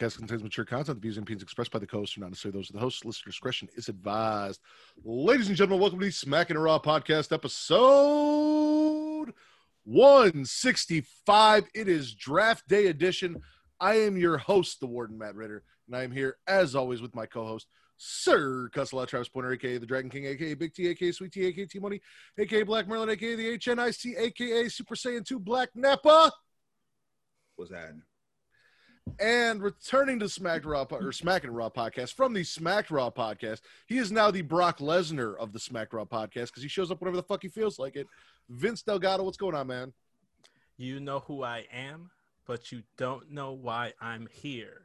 Podcast contains mature content. The views and opinions expressed by the co-hosts are not necessarily those of the hosts. Listener discretion is advised. Ladies and gentlemen, welcome to the Smack and Raw podcast episode 165. It is draft day edition. I am your host, the Warden Matt Ridder, and I am here as always with my co-host, Sir Cussalott Travis Pointer, aka the Dragon King, aka Big T, aka Sweet T, aka T Money, aka Black Merlin, aka the HNIC, aka Super Saiyan 2 Black Nappa. What's that? And returning to Smack Raw or Smack and Raw podcast from the Smack Raw podcast, he is now the Brock Lesnar of the Smack Raw podcast because he shows up whenever the fuck he feels like it. Vince Delgado, what's going on, man? You know who I am, but you don't know why I'm here.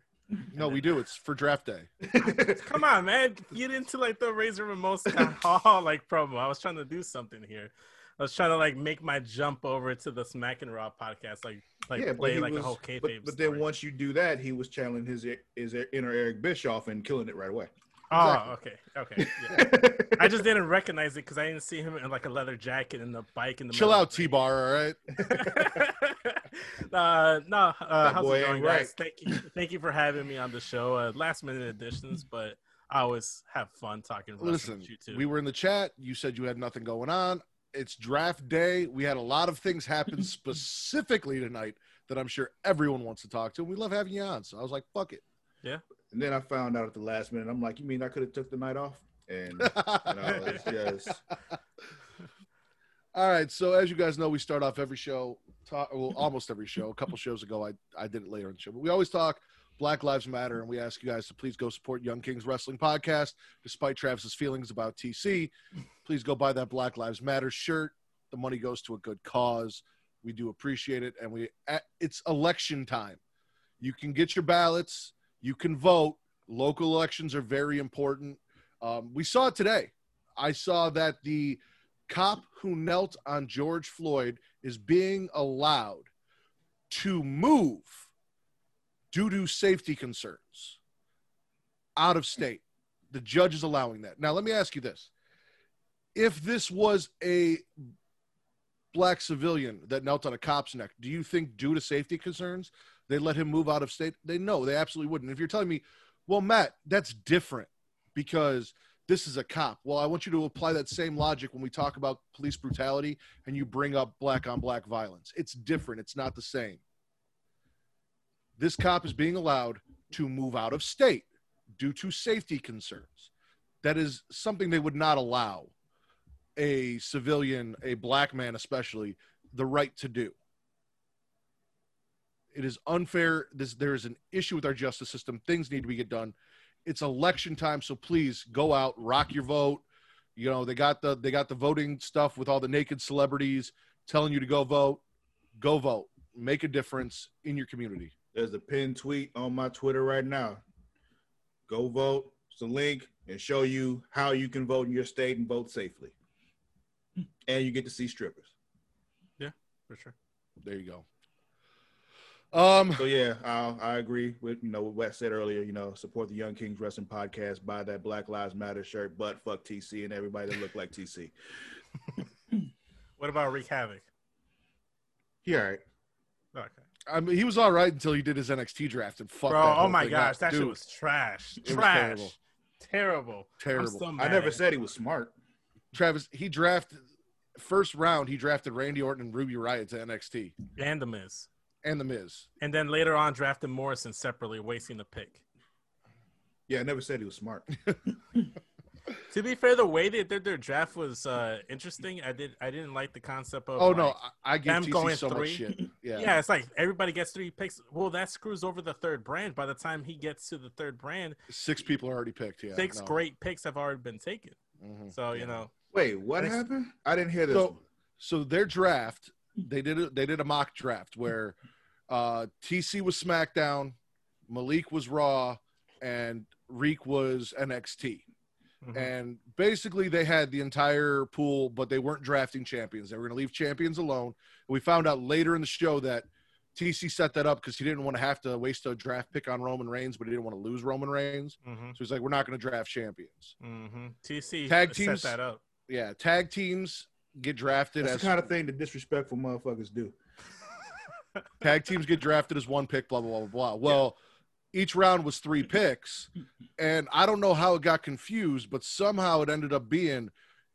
No, we do. It's for draft day. Come on, man. Get into like the Razor town hall like promo. I was trying to do something here. I was trying to like make my jump over to the Smack and Raw podcast, like like yeah, but, play like was, a whole but, kayfabe. but then once you do that, he was channeling his his inner Eric Bischoff and killing it right away. Oh, okay, okay. Yeah. I just didn't recognize it because I didn't see him in like a leather jacket and the bike in the Chill out, T Bar. All right. uh, no, uh, how's it going, ain't guys? right. Thank you, thank you for having me on the show. Uh, last minute additions, but I always have fun talking. Listen, with you too. we were in the chat. You said you had nothing going on. It's draft day. We had a lot of things happen specifically tonight that I'm sure everyone wants to talk to. And we love having you on. So I was like, fuck it. Yeah. And then I found out at the last minute. I'm like, you mean I could have took the night off? And you know, it's just All right. So as you guys know, we start off every show, talk, well, almost every show. A couple shows ago, I, I did it later in the show, but we always talk Black Lives Matter, and we ask you guys to please go support Young Kings Wrestling Podcast. Despite Travis's feelings about TC, please go buy that Black Lives Matter shirt. The money goes to a good cause. We do appreciate it, and we it's election time. You can get your ballots. You can vote. Local elections are very important. Um, we saw it today. I saw that the cop who knelt on George Floyd is being allowed to move due to safety concerns out of state. The judge is allowing that. Now, let me ask you this. If this was a black civilian that knelt on a cop's neck, do you think, due to safety concerns, they let him move out of state? They no, they absolutely wouldn't. If you're telling me, well, Matt, that's different because this is a cop. Well, I want you to apply that same logic when we talk about police brutality and you bring up black on black violence. It's different, it's not the same. This cop is being allowed to move out of state due to safety concerns. That is something they would not allow a civilian, a black man especially, the right to do. It is unfair. This, there is an issue with our justice system. Things need to be get done. It's election time, so please go out, rock your vote. You know they got the they got the voting stuff with all the naked celebrities telling you to go vote. Go vote. Make a difference in your community. There's a pinned tweet on my Twitter right now. Go vote. It's a link and show you how you can vote in your state and vote safely. And you get to see strippers. Yeah, for sure. There you go. Um, So yeah, I, I agree with you know what Wes said earlier. You know, support the Young Kings Wrestling Podcast. Buy that Black Lives Matter shirt. But fuck TC and everybody that look like TC. What about Wreak Havoc? He all right. Okay. I mean, he was all right until he did his NXT draft and fuck. Bro, that oh whole my thing gosh, up. that shit Dude, was trash. It was Trash. terrible. terrible. terrible. I'm so I never said he was smart. Travis, he drafted first round. He drafted Randy Orton and Ruby Riott to NXT and the Miz, and the Miz. and then later on drafted Morrison separately, wasting the pick. Yeah, I never said he was smart. To be fair, the way they did their draft was uh, interesting. I did. I didn't like the concept of. Oh no, like, I, I give them TC going so much three. shit. Yeah. Yeah. it's like everybody gets three picks. Well, that screws over the third brand. By the time he gets to the third brand, Six people are already picked. Yeah. six no. great picks have already been taken. Mhm. So Yeah. you know, Wait, what It's- happened? I didn't hear this. So, so their draft, they did a, they did a mock draft where uh, TC was SmackDown, Malik was Raw, and Reek was NXT. Mhm. And basically, they had the entire pool, but they weren't drafting champions. They were going to leave champions alone. We found out later in the show that TC set that up because he didn't want to have to waste a draft pick on Roman Reigns, but he didn't want to lose Roman Reigns. Mhm. So he's like, we're not going to draft champions. Mhm. TC Tag set teams- that up. Yeah, tag teams get drafted That's as the kind of thing that disrespectful motherfuckers do. tag teams get drafted as one pick, blah blah blah blah. blah. Well, each round was three picks, and I don't know how it got confused, but somehow it ended up being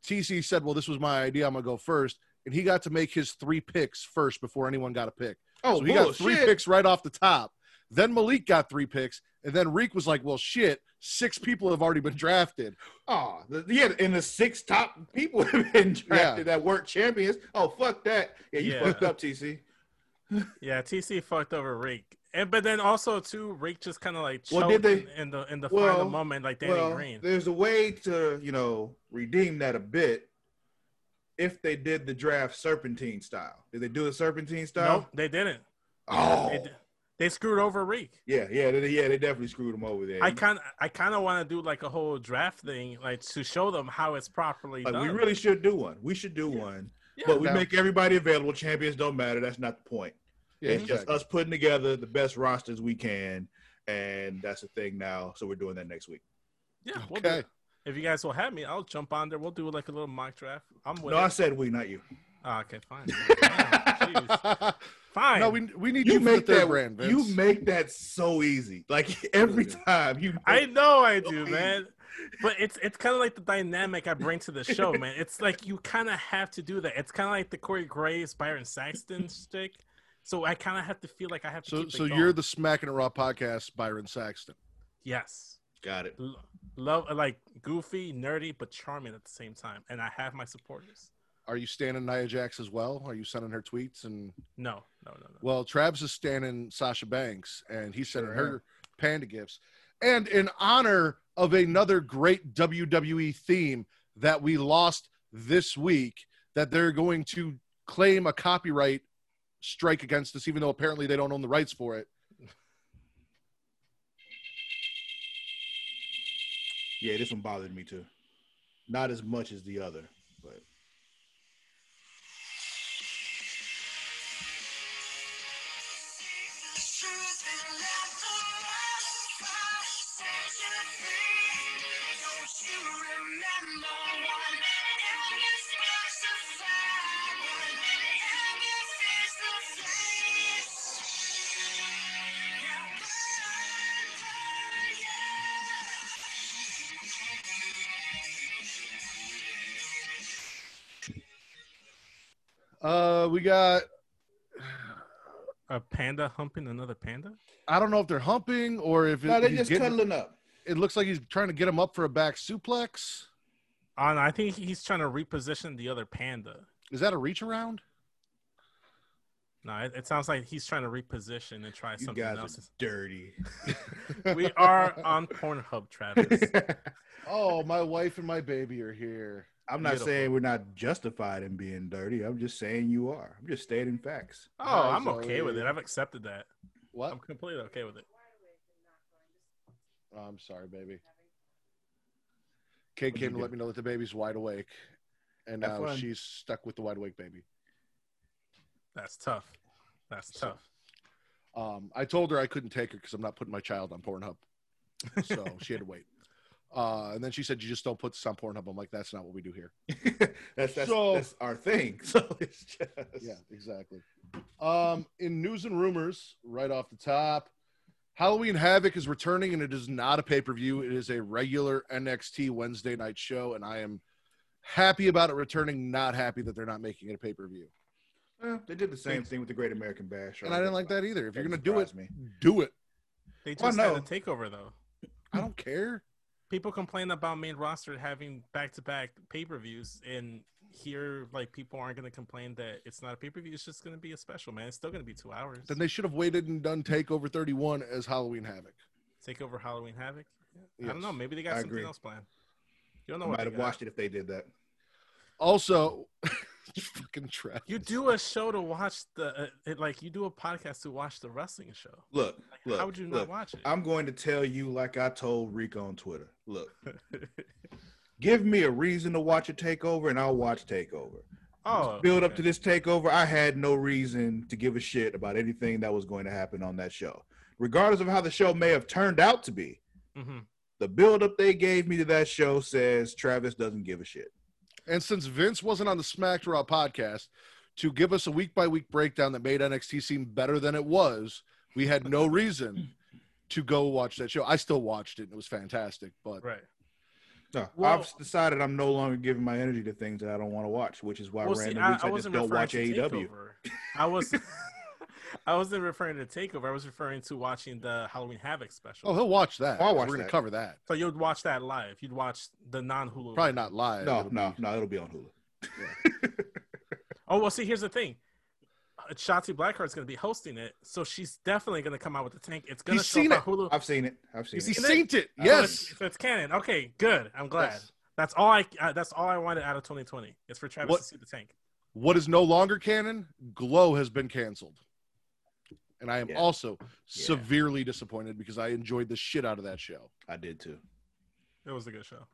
TC said, "Well, this was my idea. I'm gonna go first. and he got to make his three picks first before anyone got a pick. Oh, so he got three picks right off the top. Then Malik got three picks, and then Reek was like, "Well, shit, six people have already been drafted." Oh, the, yeah, and the six top people have been drafted that weren't champions. Oh, fuck that. Yeah, you Yeah. fucked up, TC. Yeah, TC fucked over Reek, and but then also too, Reek just kind of like choked Well, did they- in the in the Well, final moment, like Danny well, Green. there's a way to, you know, redeem that a bit if they did the draft serpentine style. Did they do the serpentine style? Nope, they didn't. Oh, They, d- they screwed over Reek. yeah, yeah, they, yeah. They definitely screwed him over there. I kind I kind of want to do like a whole draft thing, like to show them how it's properly like done. we really should do one. We should do one, Yeah. but we Now- make everybody available. Champions don't matter. That's not the point. Yeah, it's just us putting together the best rosters we can, and that's the thing now. So we're doing that next week. yeah, we'll do Okay. it. If you guys will have me, I'll jump on there. We'll do like a little mock draft. I'm with No, I said we, not you. Oh, okay, fine. Damn. Fine. no, we we need you, You make that. brand, Vince. You make that so easy. Like every time you. I know I do, man. But it's it's kind of like the dynamic I bring to the show, man. It's like you kind of have to do that. It's kind of like the Corey Graves, Byron Saxton stick. So I kind of have to feel like I have to. so keep so going. you're the Smacking It Raw podcast, Byron Saxton. yes, Got it. L- love like goofy, nerdy, but charming at the same time, and I have my supporters. Are you standing Nia Jax as well? Are you sending her tweets and No, no, no, no. Well, Travis is standing Sasha Banks, and he's sending Sure her panda gifts. And in honor of another great WWE theme that we lost this week, that they're going to claim a copyright strike against us, even though apparently they don't own the rights for it. Yeah, this one bothered me too. Not as much as the other, but we got. A panda humping another panda. I don't know if they're humping or if it, no, they're just getting- cuddling up. it looks like he's trying to get him up for a back suplex. On, I think he's trying to reposition the other panda. Is that a reach around? No, it, it sounds like he's trying to reposition and try You something guys else. are dirty. we are on Pornhub, Travis. Oh, my wife and my baby are here. I'm not Beautiful. saying we're not justified in being dirty. I'm just saying you are. I'm just stating facts. Oh, Hi, I'm okay with it. I've accepted that. What? I'm completely okay with it. Oh, I'm sorry, baby. Kate came you to let me know that the baby's wide awake, and Have now fun. she's stuck with the wide awake baby. That's tough. That's So- tough. Um, I told her I couldn't take her because I'm not putting my child on Pornhub, so she had to wait. Uh, and then she said, "You just don't put this on Pornhub." I'm like, "That's not what we do here." that's that's, So- that's our thing. So it's just Yeah, exactly. Um, in news and rumors, right off the top, Halloween Havoc is returning, and it is not a pay per view. It is a regular NXT Wednesday night show, and I am happy about it returning. Not happy that they're not making it a pay per view, Well, they did the same thing with the Great American Bash. and I didn't like that either. If you're gonna do it, surprise me. do it. They Well, just no. had a takeover though. I don't care. People complain about main roster having back to back pay per views, and here like people aren't going to complain that it's not a pay per view. It's just going to be a special, man. It's still going to be two hours. Then they should have waited and done Takeover 31 as Halloween Havoc. Take over Halloween Havoc. I Yes. don't know. Maybe they got I something agree. else planned. You don't know I might have watched it if they did that. Also, fucking trash. You do a show to watch the uh, it, like you do a podcast to watch the wrestling show. Look, Like, look. how would you not watch it? I'm going to tell you like I told Rico on Twitter. Look, give me a reason to watch a takeover, and I'll watch takeover. oh, Build up to this takeover, I had no reason to give a shit about anything that was going to happen on that show, regardless of how the show may have turned out to be. Mhm. The build up they gave me to that show says Travis doesn't give a shit. And since Vince wasn't on the Smack Raw podcast to give us a week by week breakdown that made NXT seem better than it was, we had no reason to go watch that show. I still watched it and it was fantastic, but Right. No, Well- I've decided I'm no longer giving my energy to things that I don't want to watch, which is why Well, see, random I, weeks I I, just don't watch to AEW. I was. I wasn't referring to Takeover. I was referring to watching the Halloween Havoc special. oh, he'll watch that. Oh, I'll watch We're gonna that. cover that. So you'd watch that live. You'd watch the non Hulu. Probably not live. No, It'll no, be- no, it'll be on Hulu. Oh well, see, here's the thing. Uh, Shotzi Blackheart's going to be hosting it, so she's definitely going to come out with the tank. It's going to He's show seen up on it. Hulu. I've seen it. I've seen Is he it. Isn't it? seen it? Uh, So Yes. it's, so it's canon. Okay, good. I'm glad. Yes. That's all I. Uh, that's all I wanted out of 2020. It's for Travis What- to see the tank. What is no longer canon? Glow has been canceled. And I am Yeah. also severely disappointed because I enjoyed the shit out of that show. I did too. It was a good show.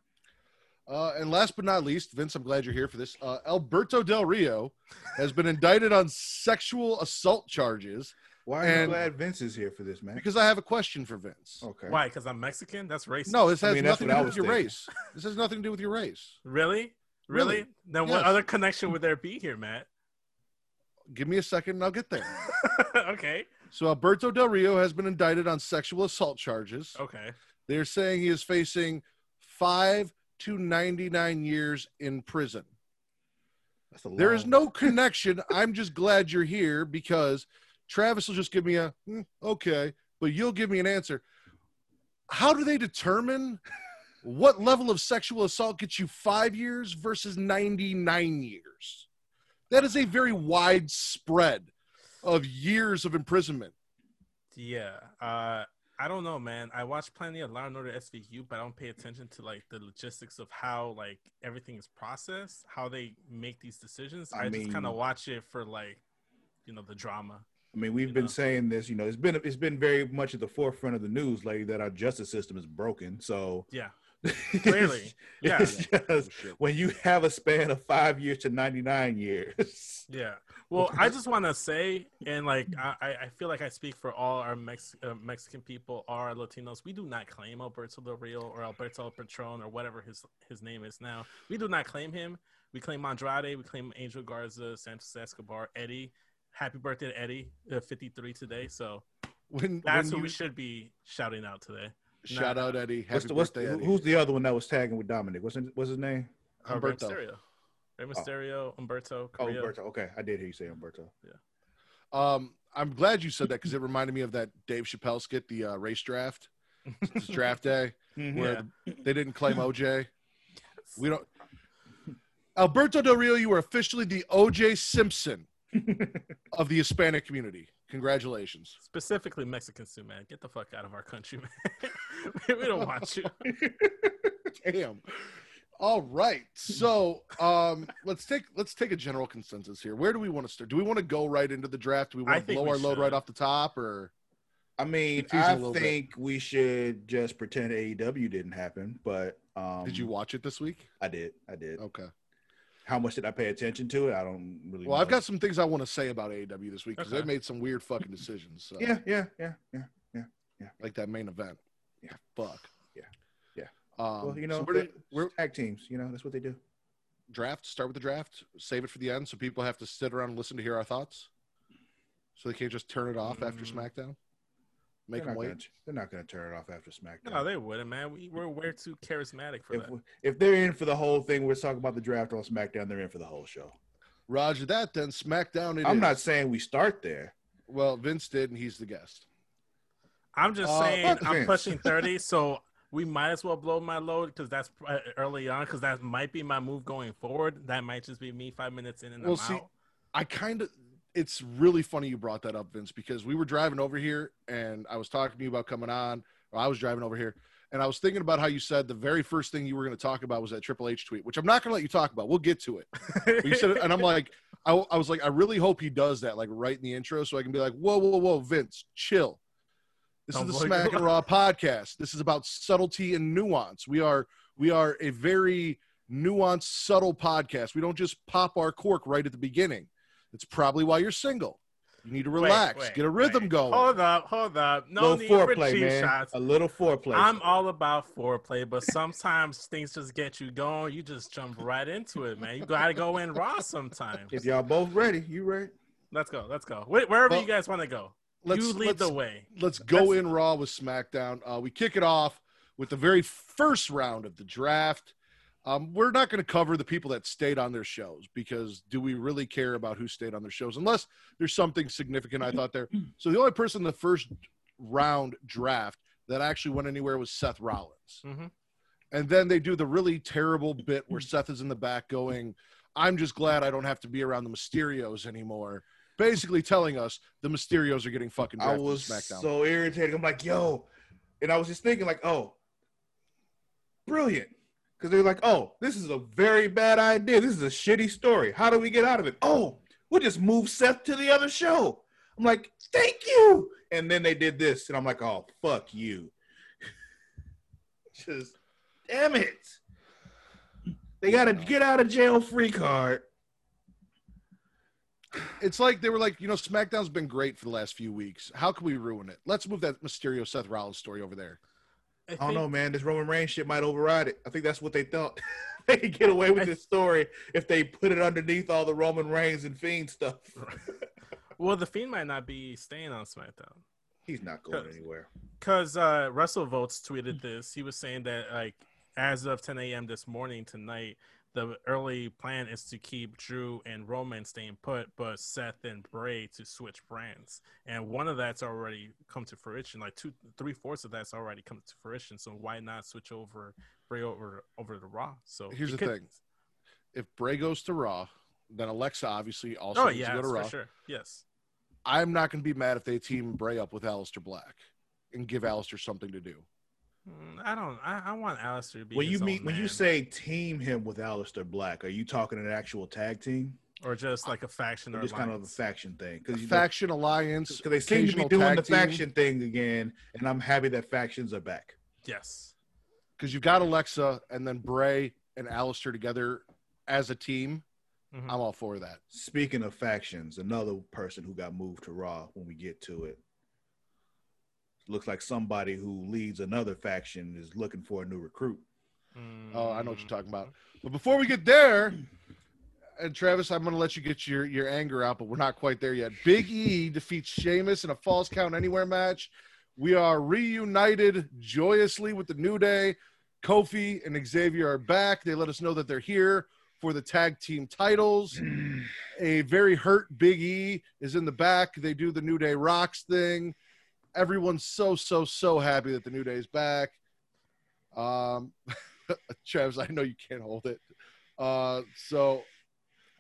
Uh, and last but not least, Vince, I'm glad you're here for this. Uh, Alberto Del Rio has been indicted on sexual assault charges Why are you glad Vince is here for this, man? because I have a question for Vince. Okay. Why? Because I'm Mexican. That's racist. No, this I has mean, nothing to do was with your race. This has nothing to do with your race. Really? Really? Really? Then what other connection would there be here, Matt? Give me a second and I'll get there. okay. So Alberto Del Rio has been indicted on sexual assault charges. Okay. They're saying he is facing five to 99 years in prison. That's a There is no connection. I'm just glad you're here because Travis will just give me a "Hmm, okay, but you'll give me an answer. How do they determine what level of sexual assault gets you five years versus 99 years? That is a very wide spread of years of imprisonment. Yeah. Uh, I don't know, man. I watch plenty of Law and Order SVU, but I don't pay attention to like the logistics of how like everything is processed, how they make these decisions. I I, just kind of watch it for like, you know, the drama. I mean, we've been know? saying this. You know, it's been it's been very much at the forefront of the news lately that our justice system is broken. So Yeah. Clearly. Yeah. just- when you have a span of five years to ninety nine years. Yeah. Well, I just want to say, and like, I, I I feel like I speak for all our Mex- uh, Mexican people, all our Latinos. We do not claim Alberto Del Rio or Alberto Patron or whatever his his name is now. We do not claim him. We claim Andrade. We claim Angel Garza, Santos Escobar, Eddie. Happy birthday, to Eddie, uh, 53 today. So When, that's when who you, we should be shouting out today. Shout out Eddie. Happy What's the, what's birthday, the, Eddie. who's the other one that was tagging with Dominic? What's his, what's his name? Uh, Rey Mysterio. Rey Mysterio, Umberto, Oh, Umberto. Okay, I did hear you say Umberto. Yeah. Um, I'm glad you said that because it reminded me of that Dave Chappelle skit, the uh, race draft, it's draft day, Mhm. where they didn't claim OJ. We don't. Alberto Del Rio, you are officially the OJ Simpson of the Hispanic community. Congratulations. Specifically Mexicans too, man. Get the fuck out of our country, man. we don't want you. Damn. All right. So um, let's take let's take a general consensus here. Where do we want to start? Do we want to go right into the draft? Do we want to think blow we our load right off the top, or I mean, I I a little bit. think we should just pretend AEW didn't happen. But um, did you watch it this week? I did. I did. Okay. How much did I pay attention to it? I don't really. Well, I've got some things I want to say about AEW this week because Okay. they made some weird fucking decisions. So, Yeah, yeah, yeah, yeah. Yeah. Like that main event. Yeah. Fuck. Yeah. Yeah. Um, well, you know, so do- where tag teams. You know, that's what they do. draft? Start with the draft. Save it for the end, so people have to sit around and listen to hear our thoughts. So they can't just turn it off after Mm. SmackDown. Make they're them not wait. Gonna, they're not going to turn it off after SmackDown. No, they wouldn't, man. We, we're way too charismatic for if, that. we- if they're in for the whole thing, we're talking about the draft on SmackDown. They're in for the whole show. Roger that. Then SmackDown. It I'm is. not saying we start there. Well, Vince did, and he's the guest. I'm just Uh, saying, I'm Vince. pushing 30, so we might as well blow my load because that's uh, early on because that might be my move going forward. That might just be me five minutes in and Well, I'm see, out. I kind of. It's really funny you brought that up, Vince, because we were driving over here and I was talking to you about coming on, or I was driving over here, and I was thinking about how you said the very first thing you were going to talk about was that Triple H tweet, which I'm not going to let you talk about. We'll get to it. You said, it, and I'm like, I, I was like, I really hope he does that, like right in the intro, so I can be like, whoa, whoa, whoa, Vince, chill. This Don't is the Smack and Raw podcast. This is about subtlety and nuance. We are we are a very nuanced, subtle podcast. We don't just pop our cork right at the beginning. That's probably why you're single. You need to relax, wait, get a rhythm wait. going. Hold up, hold up. No little need for foreplay, cheap man. shots. A little foreplay. I'm all about foreplay, but sometimes things just get you going. You just jump right into it, man. You gotta go in raw sometimes. If y'all both ready, you ready? Let's go. Let's go. Wh- Wherever Well, you guys want to go, Let's you lead let's, the way. let's go Let's- in raw with SmackDown. Uh, we kick it off with the very first round of the draft. Um, we're not going to cover the people that stayed on their shows because do we really care about who stayed on their shows unless there's something significant I thought there. So the only person in the first round draft that actually went anywhere was Seth Rollins. Mhm. And then they do the really terrible bit where Seth is in the back going, I'm just glad I don't have to be around the Mysterios anymore. Basically telling us the Mysterios are getting fucking I was SmackDown. so irritated. I'm like, yo, and I was just thinking, like, oh, brilliant, because they're like, oh, this is a very bad idea. This is a shitty story. How do we get out of it? Oh, we'll just move Seth to the other show. I'm like, thank you. And then they did this, and I'm like, oh, fuck you. just, damn it. They got a get out of jail free card. it's like they were like, you know, SmackDown's been great for the last few weeks. How can we ruin it? Let's move that Mysterio Seth Rollins story over there. I I don't know, man. This Roman Reigns shit might override it. I think that's what they thought. they could get away with I- this story if they put it underneath all the Roman Reigns and Fiend stuff. Well, the Fiend might not be staying on SmackDown. He's not going Cause- anywhere. Because uh, WrestleVotes tweeted this. He was saying that, like, as of 10 a.m. this morning, tonight, the early plan is to keep Drew and Roman staying put, but Seth and Bray to switch brands. And one of that's already come to fruition. Like, two, three fourths of that's already come to fruition. So why not switch over Bray over over to Raw? So Here's the could- thing. If Bray goes to Raw, then Alexa obviously oh, also Oh, needs yeah, to go to for Raw. sure. Yes. I'm not going to be mad if they team Bray up with Aleister Black and give Aleister something to do. Mm, I don't. I, I want Aleister to be. When you his own mean when you say team him with Aleister Black, are you talking an actual tag team or just like a faction or or just kind of a faction thing? Because faction alliance. Because they seem to be doing tag the team. faction thing again, and I'm happy that factions are back. Yes. because you've got Alexa and then Bray and Aleister together as a team. Mhm. I'm all for that. Speaking of factions, another person who got moved to Raw when we get to it. Looks like somebody who leads another faction is looking for a new recruit. Oh, I know what you're talking about. But before we get there, and Travis, I'm going to let you get your, your anger out, but we're not quite there yet. Big E defeats Sheamus in a false count anywhere match. We are reunited joyously with the New Day. Kofi and Xavier are back. They let us know that they're here for the tag team titles. a very hurt Big E is in the back. They do the New Day Rocks thing. Everyone's so, so, so happy that the New Day is back. Um, Travis, I know you can't hold it. Uh, so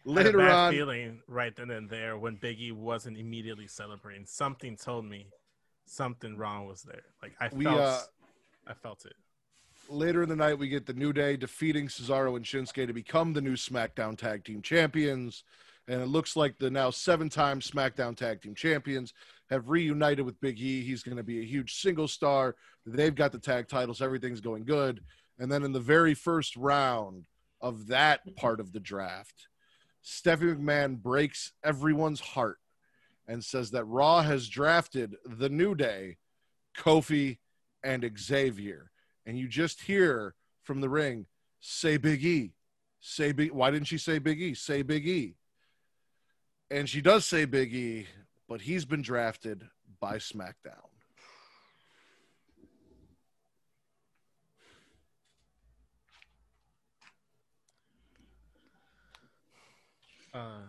I had a later on, feeling right then and there when Biggie wasn't immediately celebrating. Something told me something wrong was there. Like I We, felt, uh, I felt it. later in the night, we get the New Day defeating Cesaro and Shinsuke to become the new SmackDown Tag Team Champions. And it looks like the now seven time SmackDown Tag Team Champions have reunited with Big E. He's going to be a huge single star. They've got the tag titles. Everything's going good. And then in the very first round of that part of the draft, Stephanie McMahon breaks everyone's heart and says that Raw has drafted the New Day, Kofi, and Xavier. And you just hear from the ring, say Big E. Say Big Why didn't she say Big E? Say Big E. And she does say Big E, but he's been drafted by SmackDown. Uh,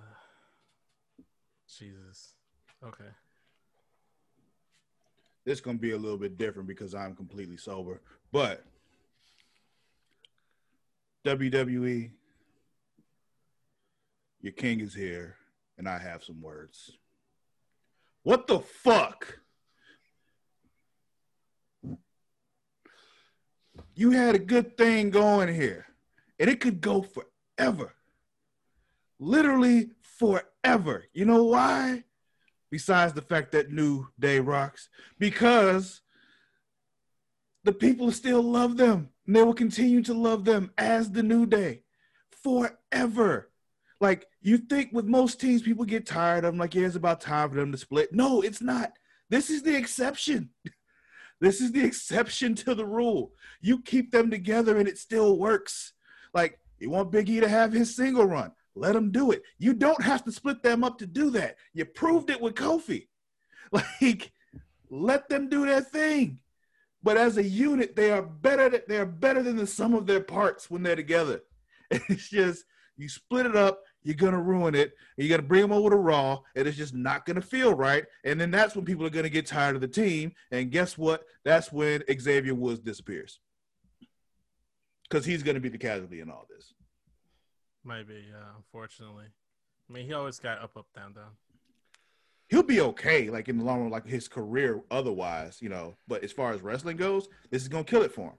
Jesus. Okay. This gonna be a little bit different because I'm completely sober. But WWE, your king is here, and I have some words. What the fuck? You had a good thing going here, and it could go forever. Literally forever. You know why? Besides the fact that New Day rocks, because the people still love them, and they will continue to love them as the New Day forever. Like you think with most teams, people get tired of them. Like, yeah, it's about time for them to split. No, it's not. This is the exception. This is the exception to the rule. You keep them together and it still works. Like, you want Big E to have his single run, let him do it. You don't have to split them up to do that. You proved it with Kofi. Like, let them do their thing. But as a unit, they are better. They are better than the sum of their parts when they're together. It's just you split it up, you're gonna ruin it. And you got to bring them over to Raw, and it's just not gonna feel right. And then that's when people are gonna get tired of the team. And guess what? That's when Xavier Woods disappears because he's gonna be the casualty in all this. Might be, yeah, unfortunately. I mean, he always got up, up, down, down. He'll be okay, like in the long run, like his career otherwise, you know. But as far as wrestling goes, this is gonna kill it for him.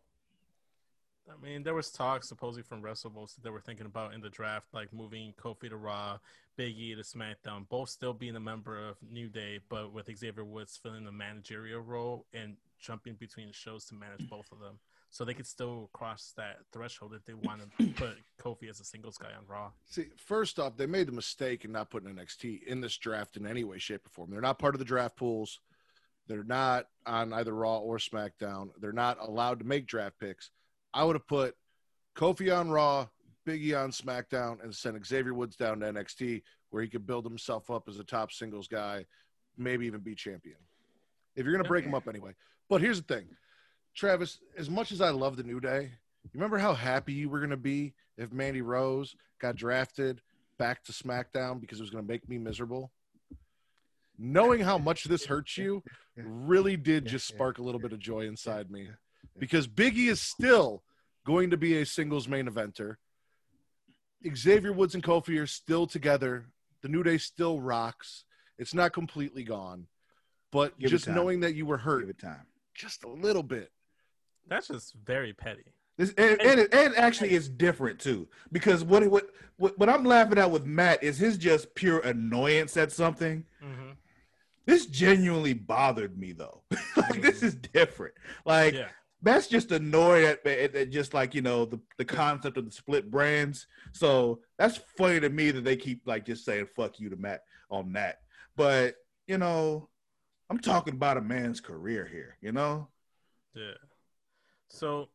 I mean, there was talk supposedly from WrestleVotes that they were thinking about in the draft, like moving Kofi to Raw, Big E to SmackDown, both still being a member of New Day, but with Xavier Woods filling the managerial role and jumping between shows to manage both of them. So they could still cross that threshold if they want to put Kofi as a singles guy on Raw. See, first off, they made the mistake in not putting NXT in this draft in any way, shape, or form. They're not part of the draft pools. They're not on either Raw or SmackDown. They're not allowed to make draft picks. I would have put Kofi on Raw, Biggie on SmackDown, and sent Xavier Woods down to NXT where he could build himself up as a top singles guy, maybe even be champion. If you're going to break him up anyway. But here's the thing Travis, as much as I love the New Day, you remember how happy you were going to be if Mandy Rose got drafted back to SmackDown because it was going to make me miserable? Knowing how much this hurts you really did just spark a little bit of joy inside me because Biggie is still going to be a singles main eventer. Xavier Woods and Kofi are still together. The New Day still rocks. It's not completely gone, but Give just knowing that you were hurt Give it time. just a little bit. That's just very petty. This, and, and, it, and actually, it's different too because what, what what what I'm laughing at with Matt is his just pure annoyance at something. hmm This genuinely bothered me though. like this is different. Like Yeah. Matt's just annoyed at, at, at just like you know the the concept of the split brands. So that's funny to me that they keep like just saying "fuck you" to Matt on that. But you know, I'm talking about a man's career here. You know, Yeah. So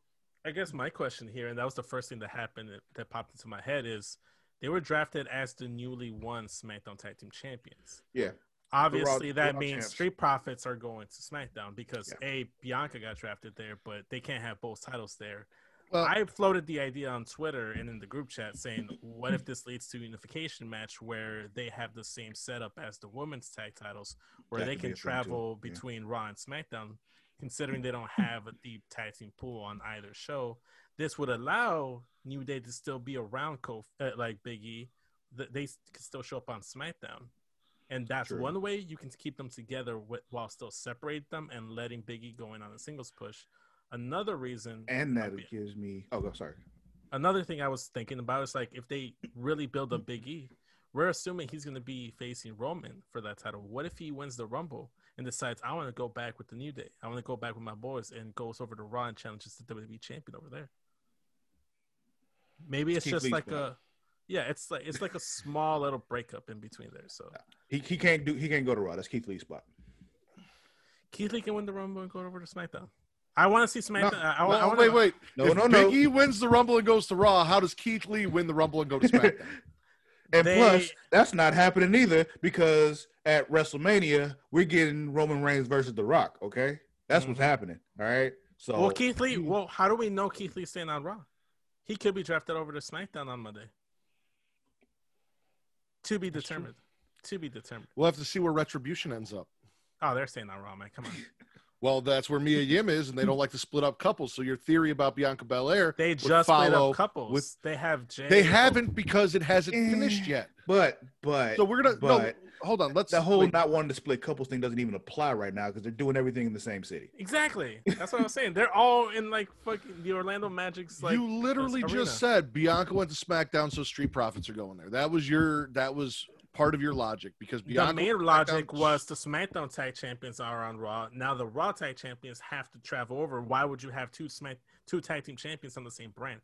I guess my question here, and that was the first thing that happened that, that popped into my head, is they were drafted as the newly won SmackDown Tag Team Champions. yeah. Obviously, Raw- that means champs. Street Profits are going to SmackDown because Yeah. a Bianca got drafted there, but they can't have both titles there. Well, I floated the idea on Twitter and in the group chat saying, what if this leads to a unification match where they have the same setup as the women's tag titles, where they could be can a thing, too. travel Yeah. between Raw and SmackDown, considering they don't have a deep tag team pool on either show. This would allow New Day to still be around Kof- uh, like Big E. They can still show up on SmackDown. And that's True. one way you can keep them together with, while still separate them and letting Biggie E go in on a singles push. Another reason, And that be- gives me. Oh, go sorry. another thing I was thinking about is like if they really build a Big E, we're assuming he's going to be facing Roman for that title. What if he wins the Rumble and decides I want to go back with the New Day? I want to go back with my boys and goes over to Raw and challenges the WWE champion over there. Maybe it's Keith just like a yeah, it's like it's like a small little breakup in between there. So He, he can't do. He can't go to Raw. That's Keith Lee's spot. Keith Lee can win the Rumble and go over to SmackDown. I want to see SmackDown. I, I, Well, I wanna, wait, wait. No, if no, Big no. E wins the Rumble and goes to Raw, how does Keith Lee win the Rumble and go to SmackDown? And They- plus, that's not happening either because at WrestleMania we're getting Roman Reigns versus The Rock. Okay, that's what's Mhm. happening. All right. So Well, Keith Lee. Well, how do we know Keith Lee's staying on Raw? He could be drafted over to SmackDown on Monday. To be That's true. determined. To be determined. we'll have to see where Retribution ends up. Oh, they're staying on Raw, man. Come on. Well, that's where Mia Yim is, and they don't like to split up couples. So your theory about Bianca Belair, They just played follow up couples. with- they have Jay. they haven't because it hasn't Eh. finished yet. But but So we're gonna no. But Hold on. Let's the whole wait. not wanting to split couples thing doesn't even apply right now because they're doing everything in the same city. Exactly. That's what I was saying. They're all in like fucking the Orlando Magic's like you literally arena. just said Bianca went to SmackDown, so Street Profits are going there. That was your that was part of your logic because Bianca the main logic SmackDown- was the SmackDown tag champions are on Raw. Now the Raw tag champions have to travel over. Why would you have two Smack two tag team champions on the same brand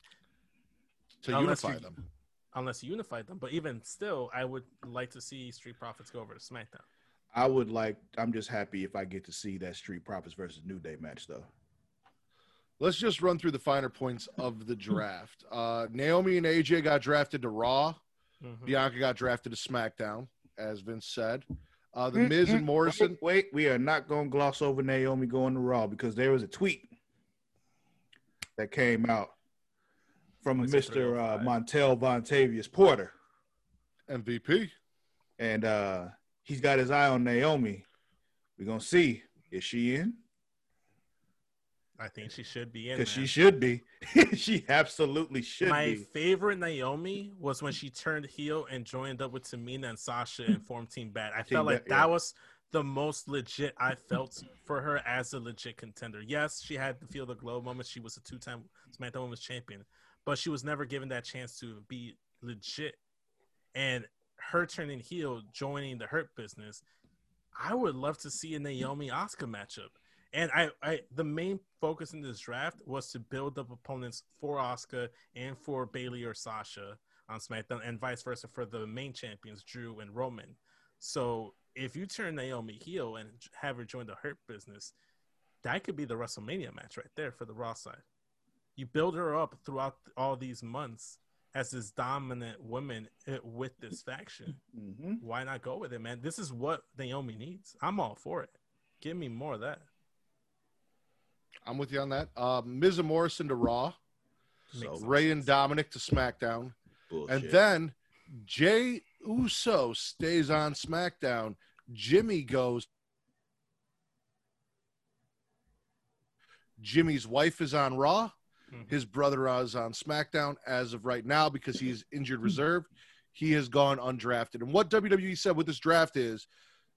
to unless unify you- them. Unless you unified them? But even still, I would like to see Street Profits go over to SmackDown. I would like. I'm just happy if I get to see that Street Profits versus New Day match though. Let's just run through the finer points of the draft. Uh, Naomi and AJ got drafted to Raw. Mhm. Bianca got drafted to SmackDown, as Vince said. Uh, the Mm, Miz and Morrison. Wait, wait, we are not going to gloss over Naomi going to Raw because there was a tweet that came out from Mr. Uh, 305? Montel Vontavious Porter, MVP. and uh, he's got his eye on Naomi. We're gonna see is she in I think she should be in. because she should be. she absolutely should My be. favorite Naomi was when she turned heel and joined up with Tamina and Sasha and formed Team Bad. I Team felt like Bad, yeah. that was the most legit I felt for her as a legit contender. Yes, she had the Feel the Glow moment. She was a two-time SmackDown Women's Champion, but she was never given that chance to be legit. And her turning heel, joining the Hurt Business, I would love to see a Naomi Asuka matchup. And I, I, the main focus in this draft was to build up opponents for Asuka and for Bayley or Sasha on SmackDown, and vice versa for the main champions Drew and Roman. So if you turn Naomi heel and have her join the Hurt Business, that could be the WrestleMania match right there for the Raw side. You build her up throughout all these months as this dominant woman uh, with this faction. Mhm. Why not go with it, man? This is what Naomi needs. I'm all for it. Give me more of that. I'm with you on that. Uh, Miz and Morrison to Raw. So Rey and Dominic to SmackDown. bullshit. And then Jay Uso stays on SmackDown. Jimmy goes. Jimmy's wife is on Raw. Mhm. His brother is on SmackDown as of right now because he's injured reserve. He has gone undrafted. And what WWE said with this draft is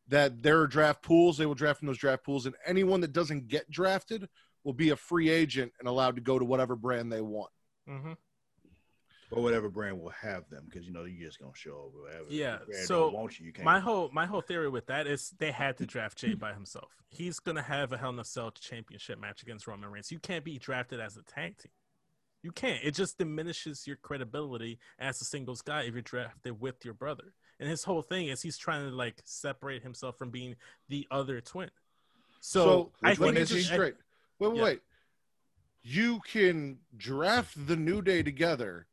that there are draft pools. They will draft from those draft pools, and anyone that doesn't get drafted will be a free agent and allowed to go to whatever brand they want. Mhm. Or whatever brand will have them because you know you're just gonna show up whatever. Yeah, If the brand so don't want you, you can't. My whole my whole theory with that is they had to draft Jay by himself. He's gonna have a Hell in a Cell championship match against Roman Reigns. You can't be drafted as a tag team. You can't. It just diminishes your credibility as a singles guy if you're drafted with your brother. And his whole thing is he's trying to like separate himself from being the other twin. So, I think let me is get he? this straight. Wait, wait, Yeah. wait. You can draft the New Day together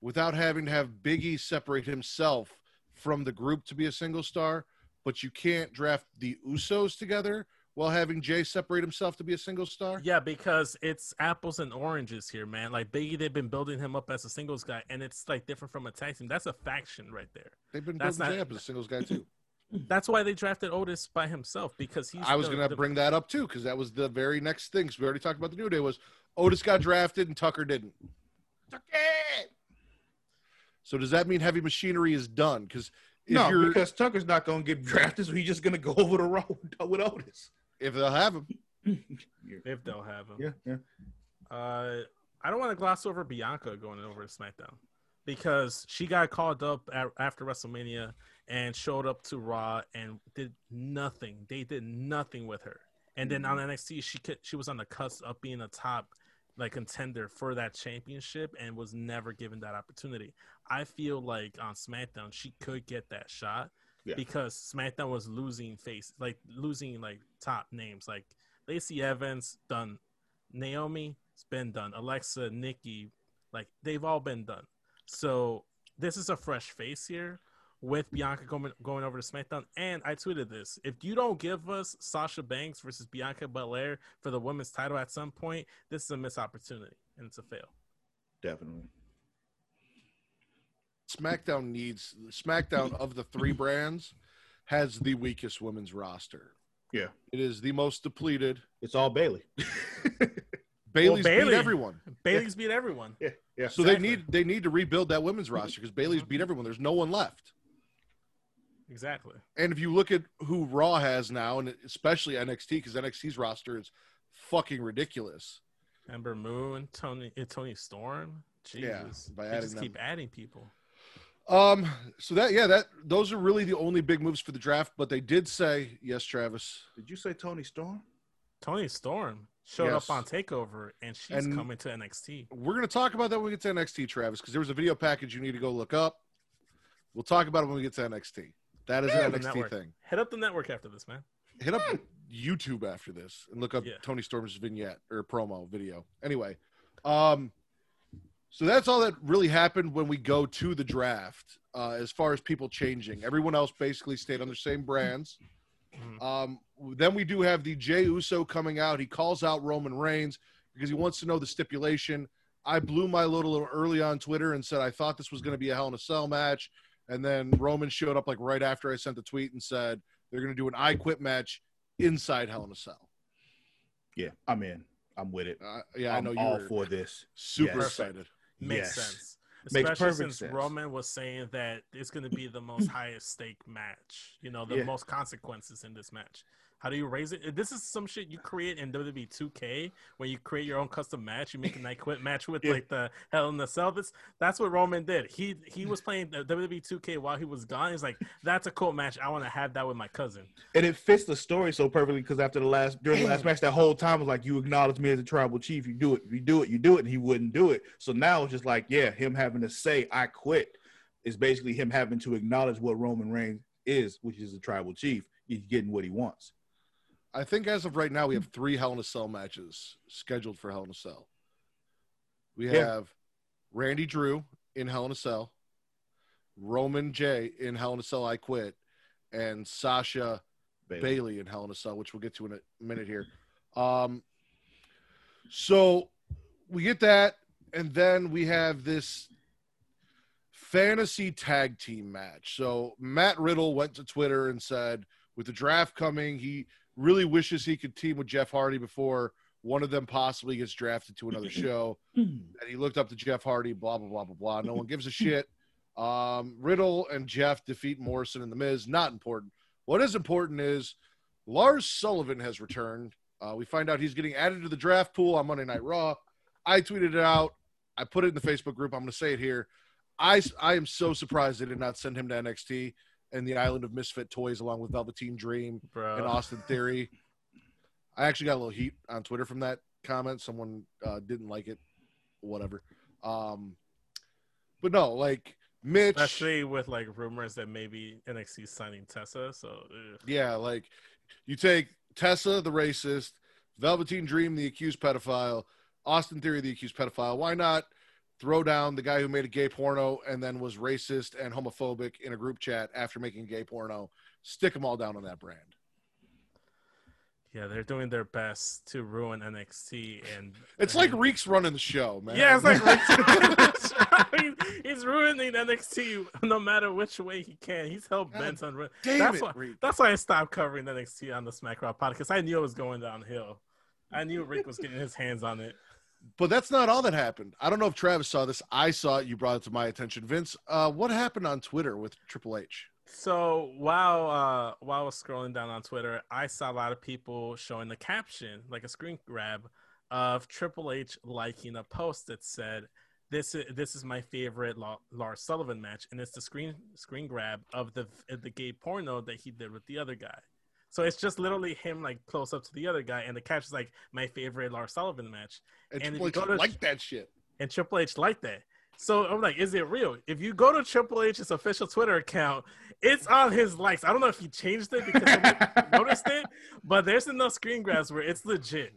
without having to have Biggie separate himself from the group to be a single star, but you can't draft the Usos together while having Jay separate himself to be a single star. Yeah, because it's apples and oranges here, man. Like Biggie, they've been building him up as a singles guy, and it's like different from a tag team. That's a faction right there. They've been That's building not- Jay up as a singles guy too. That's why they drafted Otis by himself because he's. I was going to the- bring that up too because that was the very next thing. 'cause we already talked about the New Day was Otis got drafted and Tucker didn't. So does that mean heavy machinery is done? Because no, you're because Tucker's not gonna get drafted, so he's just gonna go over the road with Otis. if they'll have him, if they'll have him. Yeah, yeah. Uh, I don't want to gloss over Bianca going over to SmackDown because she got called up a- after WrestleMania and showed up to Raw and did nothing. They did nothing with her. And then on NXT, she could, she was on the cusp of being a top like contender for that championship and was never given that opportunity. I feel like on SmackDown she could get that shot Yeah. because SmackDown was losing face like losing like top names like Lacey Evans done, Naomi it's been done, Alexa, Nikki, like they've all been done. So this is a fresh face here with Bianca going going over to SmackDown. And I tweeted this: if you don't give us Sasha Banks versus Bianca Belair for the women's title at some point, this is a missed opportunity and it's a fail. Definitely. SmackDown needs SmackDown of the three brands has the weakest women's roster. Yeah. It is the most depleted. It's all Bayley. Bayley's Bayley- beat everyone. Bayley's beat everyone. yeah, yeah. So they need they need to rebuild that women's roster because Bayley's beat everyone. There's no one left. Exactly. And if you look at who Raw has now, and especially NXT, because NXT's roster is fucking ridiculous. Ember Moon, Toni, uh, Toni Storm. Yeah, Jesus, by they adding just them. keep adding people. Um, so that yeah, that those are really the only big moves for the draft. But they did say yes, Travis. Did you say Toni Storm? Toni Storm showed Yes. up on Takeover, and she's And- coming to NXT. We're gonna talk about that when we get to NXT, Travis, because there was a video package you need to go look up. We'll talk about it when we get to NXT. That is an the NXT thing. Hit up the network after this, man. Hit up YouTube after this and look up Yeah. Toni Storm's vignette or promo video. Anyway, um, so that's all that really happened when we go to the draft. Uh, as far as people changing, everyone else basically stayed on their same brands. Mhm. Um, then we do have the Jey Uso coming out. He calls out Roman Reigns because he wants to know the stipulation. I blew my load a little early on Twitter and said I thought this was going to be a Hell in a Cell match, and then Roman showed up like right after I sent the tweet and said they're going to do an I Quit match inside Hell in a Cell. Yeah, I'm in. I'm with it. Uh, yeah, i I'm know you're all were for this. super Yes. excited. Makes Yes. sense. Makes Especially perfect since sense. Roman was saying that it's going to be the most highest stake match. You know, the Yeah. most consequences in this match. How do you raise it? This is some shit you create in WWE 2K when you create your own custom match. You make a night quit match with Yeah. like the Hell in the Cell. That's, that's what Roman did. He he was playing WWE 2K while he was gone. He's like, that's a cool match. I want to have that with my cousin. And it fits the story so perfectly because after the last during the last match, that whole time was like you acknowledge me as a tribal chief. You do it, you do it, you do it, and he wouldn't do it. So now it's just like, yeah, him having to say I quit is basically him having to acknowledge what Roman Reigns is, which is a tribal chief. He's getting what he wants. I think as of right now, we have three Hell in a Cell matches scheduled for Hell in a Cell. We have Yeah. Randy Drew in Hell in a Cell, Roman Jey in Hell in a Cell I Quit, and Sasha Bayley. Bayley in Hell in a Cell, which we'll get to in a minute here. Um, so we get that, and then we have this fantasy tag team match. So Matt Riddle went to Twitter and said, with the draft coming, he really wishes he could team with Jeff Hardy before one of them possibly gets drafted to another show. And he looked up to Jeff Hardy, blah, blah, blah, blah, blah. No one gives a shit. Um, Riddle and Jeff defeat Morrison and The Miz. Not important. What is important is Lars Sullivan has returned. Uh, we find out he's getting added to the draft pool on Monday Night Raw. I tweeted it out. I put it in the Facebook group. I'm going to say it here. I, I am so surprised they did not send him to NXT and the Island of Misfit Toys along with Velveteen Dream Bro. and Austin Theory. I actually got a little heat on Twitter from that comment. Someone uh, didn't like it, whatever. Um, but no, like Mitch, Especially with like rumors that maybe NXT signing Tessa. So ugh. yeah, like you take Tessa, the racist, Velveteen Dream, the accused pedophile, Austin Theory, the accused pedophile. Why not throw down the guy who made a gay porno and then was racist and homophobic in a group chat after making gay porno? Stick them all down on that brand. yeah, they're doing their best to ruin NXT. And It's like Reek's running the show, man. Yeah, it's like I mean, he's ruining NXT no matter which way he can. He's hell bent on. ru- That's it, why. Reek. That's why I stopped covering NXT on the SmackDown podcast. I knew it was going downhill. I knew Rick was getting his hands on it. But that's not all that happened. I don't know if Travis saw this. I saw it. You brought it to my attention. Vince, uh, what happened on Twitter with Triple H? So while uh, while I was scrolling down on Twitter, I saw a lot of people showing the caption, like a screen grab, of Triple H liking a post that said, "This is this is my favorite Lars Sullivan match," and it's the screen screen grab of the the gay porno that he did with the other guy. So it's just literally him like close up to the other guy, and the catch is like, "My favorite Lars Sullivan match." And, And Triple H go to- liked that shit. and Triple H liked that. So I'm like, is it real? If you go to Triple H's official Twitter account, it's on his likes. I don't know if he changed it because I noticed it, but there's enough screen grabs where it's legit.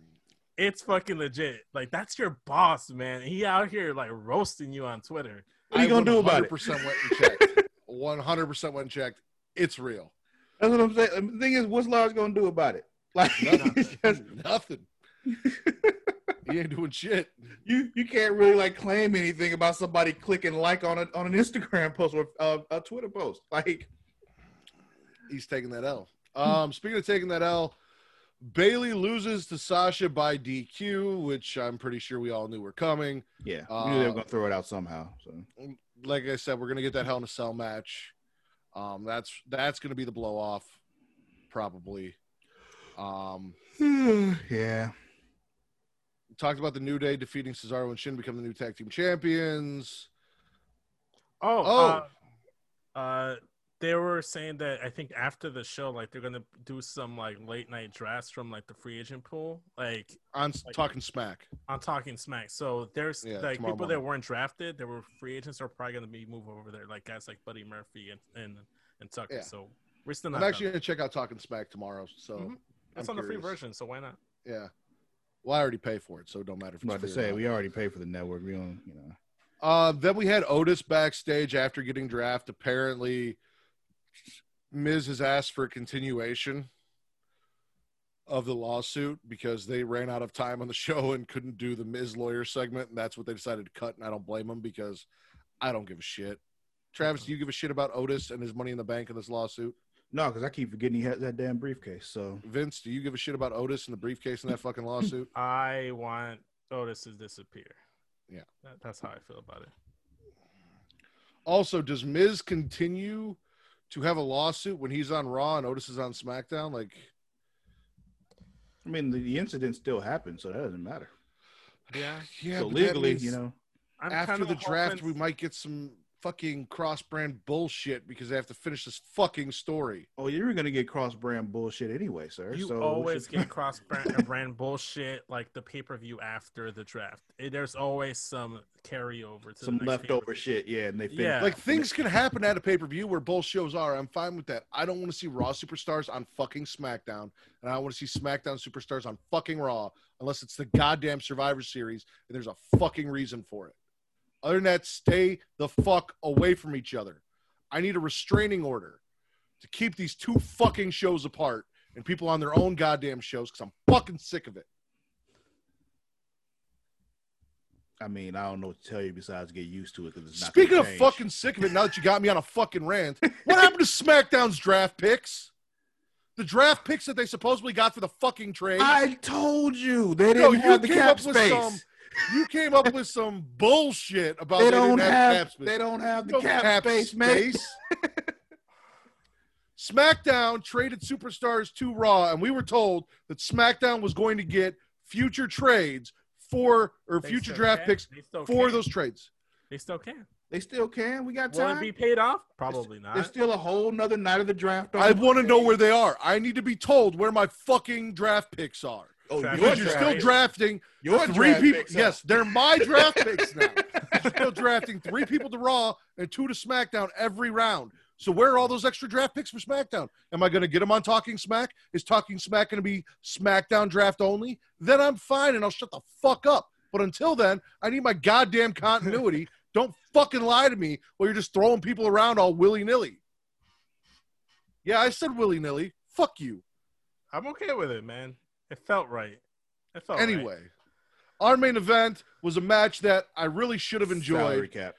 It's fucking legit. Like that's your boss, man. He out here like roasting you on Twitter. What are you gonna do about it? 100% went and checked. 100% went and checked. It's real. That's what I'm saying. The thing is, what's Lars gonna do about it? Like, it's just- Nothing. he ain't doing shit. you you can't really like claim anything about somebody clicking like on a, on an Instagram post or uh, a Twitter post. Like, He's taking that L. Um, speaking of taking that L, Bayley loses to Sasha by DQ, which I'm pretty sure we all knew were coming. Yeah, we knew they were Uh, gonna throw it out somehow. So Like I said, we're gonna get that Hell in a Cell match. Um, that's that's gonna be the blow off, probably. Um, yeah, talked about the New Day defeating Cesaro and Shin become the new tag team champions. Oh, Oh. Uh, uh, they were saying that I think after the show, like they're gonna do some like late night drafts from like the free agent pool, like On s Like- talking smack. on Talking Smack. So there's Yeah, like tomorrow people that weren't drafted, that were free agents, are probably gonna be moved over there, like guys like Buddy Murphy and and, and Tucker. Yeah. So we're still I'm actually done. gonna check out Talking Smack tomorrow. So Mhm. It's I'm on the free version, so why not? yeah. Well, I already pay for it, so it don't matter if I'm it's about to say we already pay for the network. We don't, you know. Uh, then we had Otis backstage after getting drafted. Apparently, Miz has asked for a continuation of the lawsuit because they ran out of time on the show and couldn't do the Miz lawyer segment, and that's what they decided to cut. And I don't blame them because I don't give a shit. Travis, do you give a shit about Otis and his money in the bank in this lawsuit? No, because I keep forgetting he has that damn briefcase. So Vince, do you give a shit about Otis and the briefcase in that fucking lawsuit? I want Otis to disappear. Yeah. That, that's how I feel about it. Also, does Miz continue to have a lawsuit when he's on Raw and Otis is on SmackDown? Like, I mean, the, the incident still happened, so that doesn't matter. Yeah. yeah, so legally, means you know, I'm after kinda the draft, we might get some fucking cross-brand bullshit because they have to finish this fucking story. oh, you were gonna get cross brand bullshit anyway, sir. You so always get cross brand brand bullshit like the pay per view after the draft. Eh, There's always some carryover to some the leftover shit. Yeah, and they fin- Yeah. Like things can happen at a pay-per-view where both shows are. I'm fine with that. I don't want to see Raw superstars on fucking SmackDown, and I want to see SmackDown superstars on fucking Raw, unless it's the goddamn Survivor Series and there's a fucking reason for it. Other than that, stay the fuck away from each other. I need a restraining order to keep these two fucking shows apart and people on their own goddamn shows because I'm fucking sick of it. I mean, I don't know what to tell you besides get used to it because it's not. Speaking of change. fucking sick of it, now that you got me on a fucking rant, what happened to SmackDown's draft picks? The draft picks that they supposedly got for the fucking trade. I told you they didn't you have the cap space. some- you came up with some bullshit about they they, don't didn't have. have cap space. They don't have the No cap, space, space. SmackDown traded superstars to Raw, and we were told that SmackDown was going to get future trades for or They future draft can. picks for can. those trades. They still can. They still can. We got time. Will it be paid off? Probably not. There's still a whole nother night of the draft. I want to know where they are. I need to be told where my fucking draft picks are. Oh, Draft your Because you're still drafting Your three people. Yes, they're my draft picks now. You're still drafting three people to Raw and two to SmackDown every round. So where are all those extra draft picks for SmackDown? Am I going to get them on Talking Smack? Is Talking Smack going to be SmackDown draft only? Then I'm fine and I'll shut the fuck up. But until then, I need my goddamn continuity. Don't fucking lie to me while you're just throwing people around all willy nilly. Yeah, I said willy nilly. Fuck you. I'm okay with it, man. It felt right. It felt right. Anyway, our main event was a match that I really should have enjoyed. Salary cap.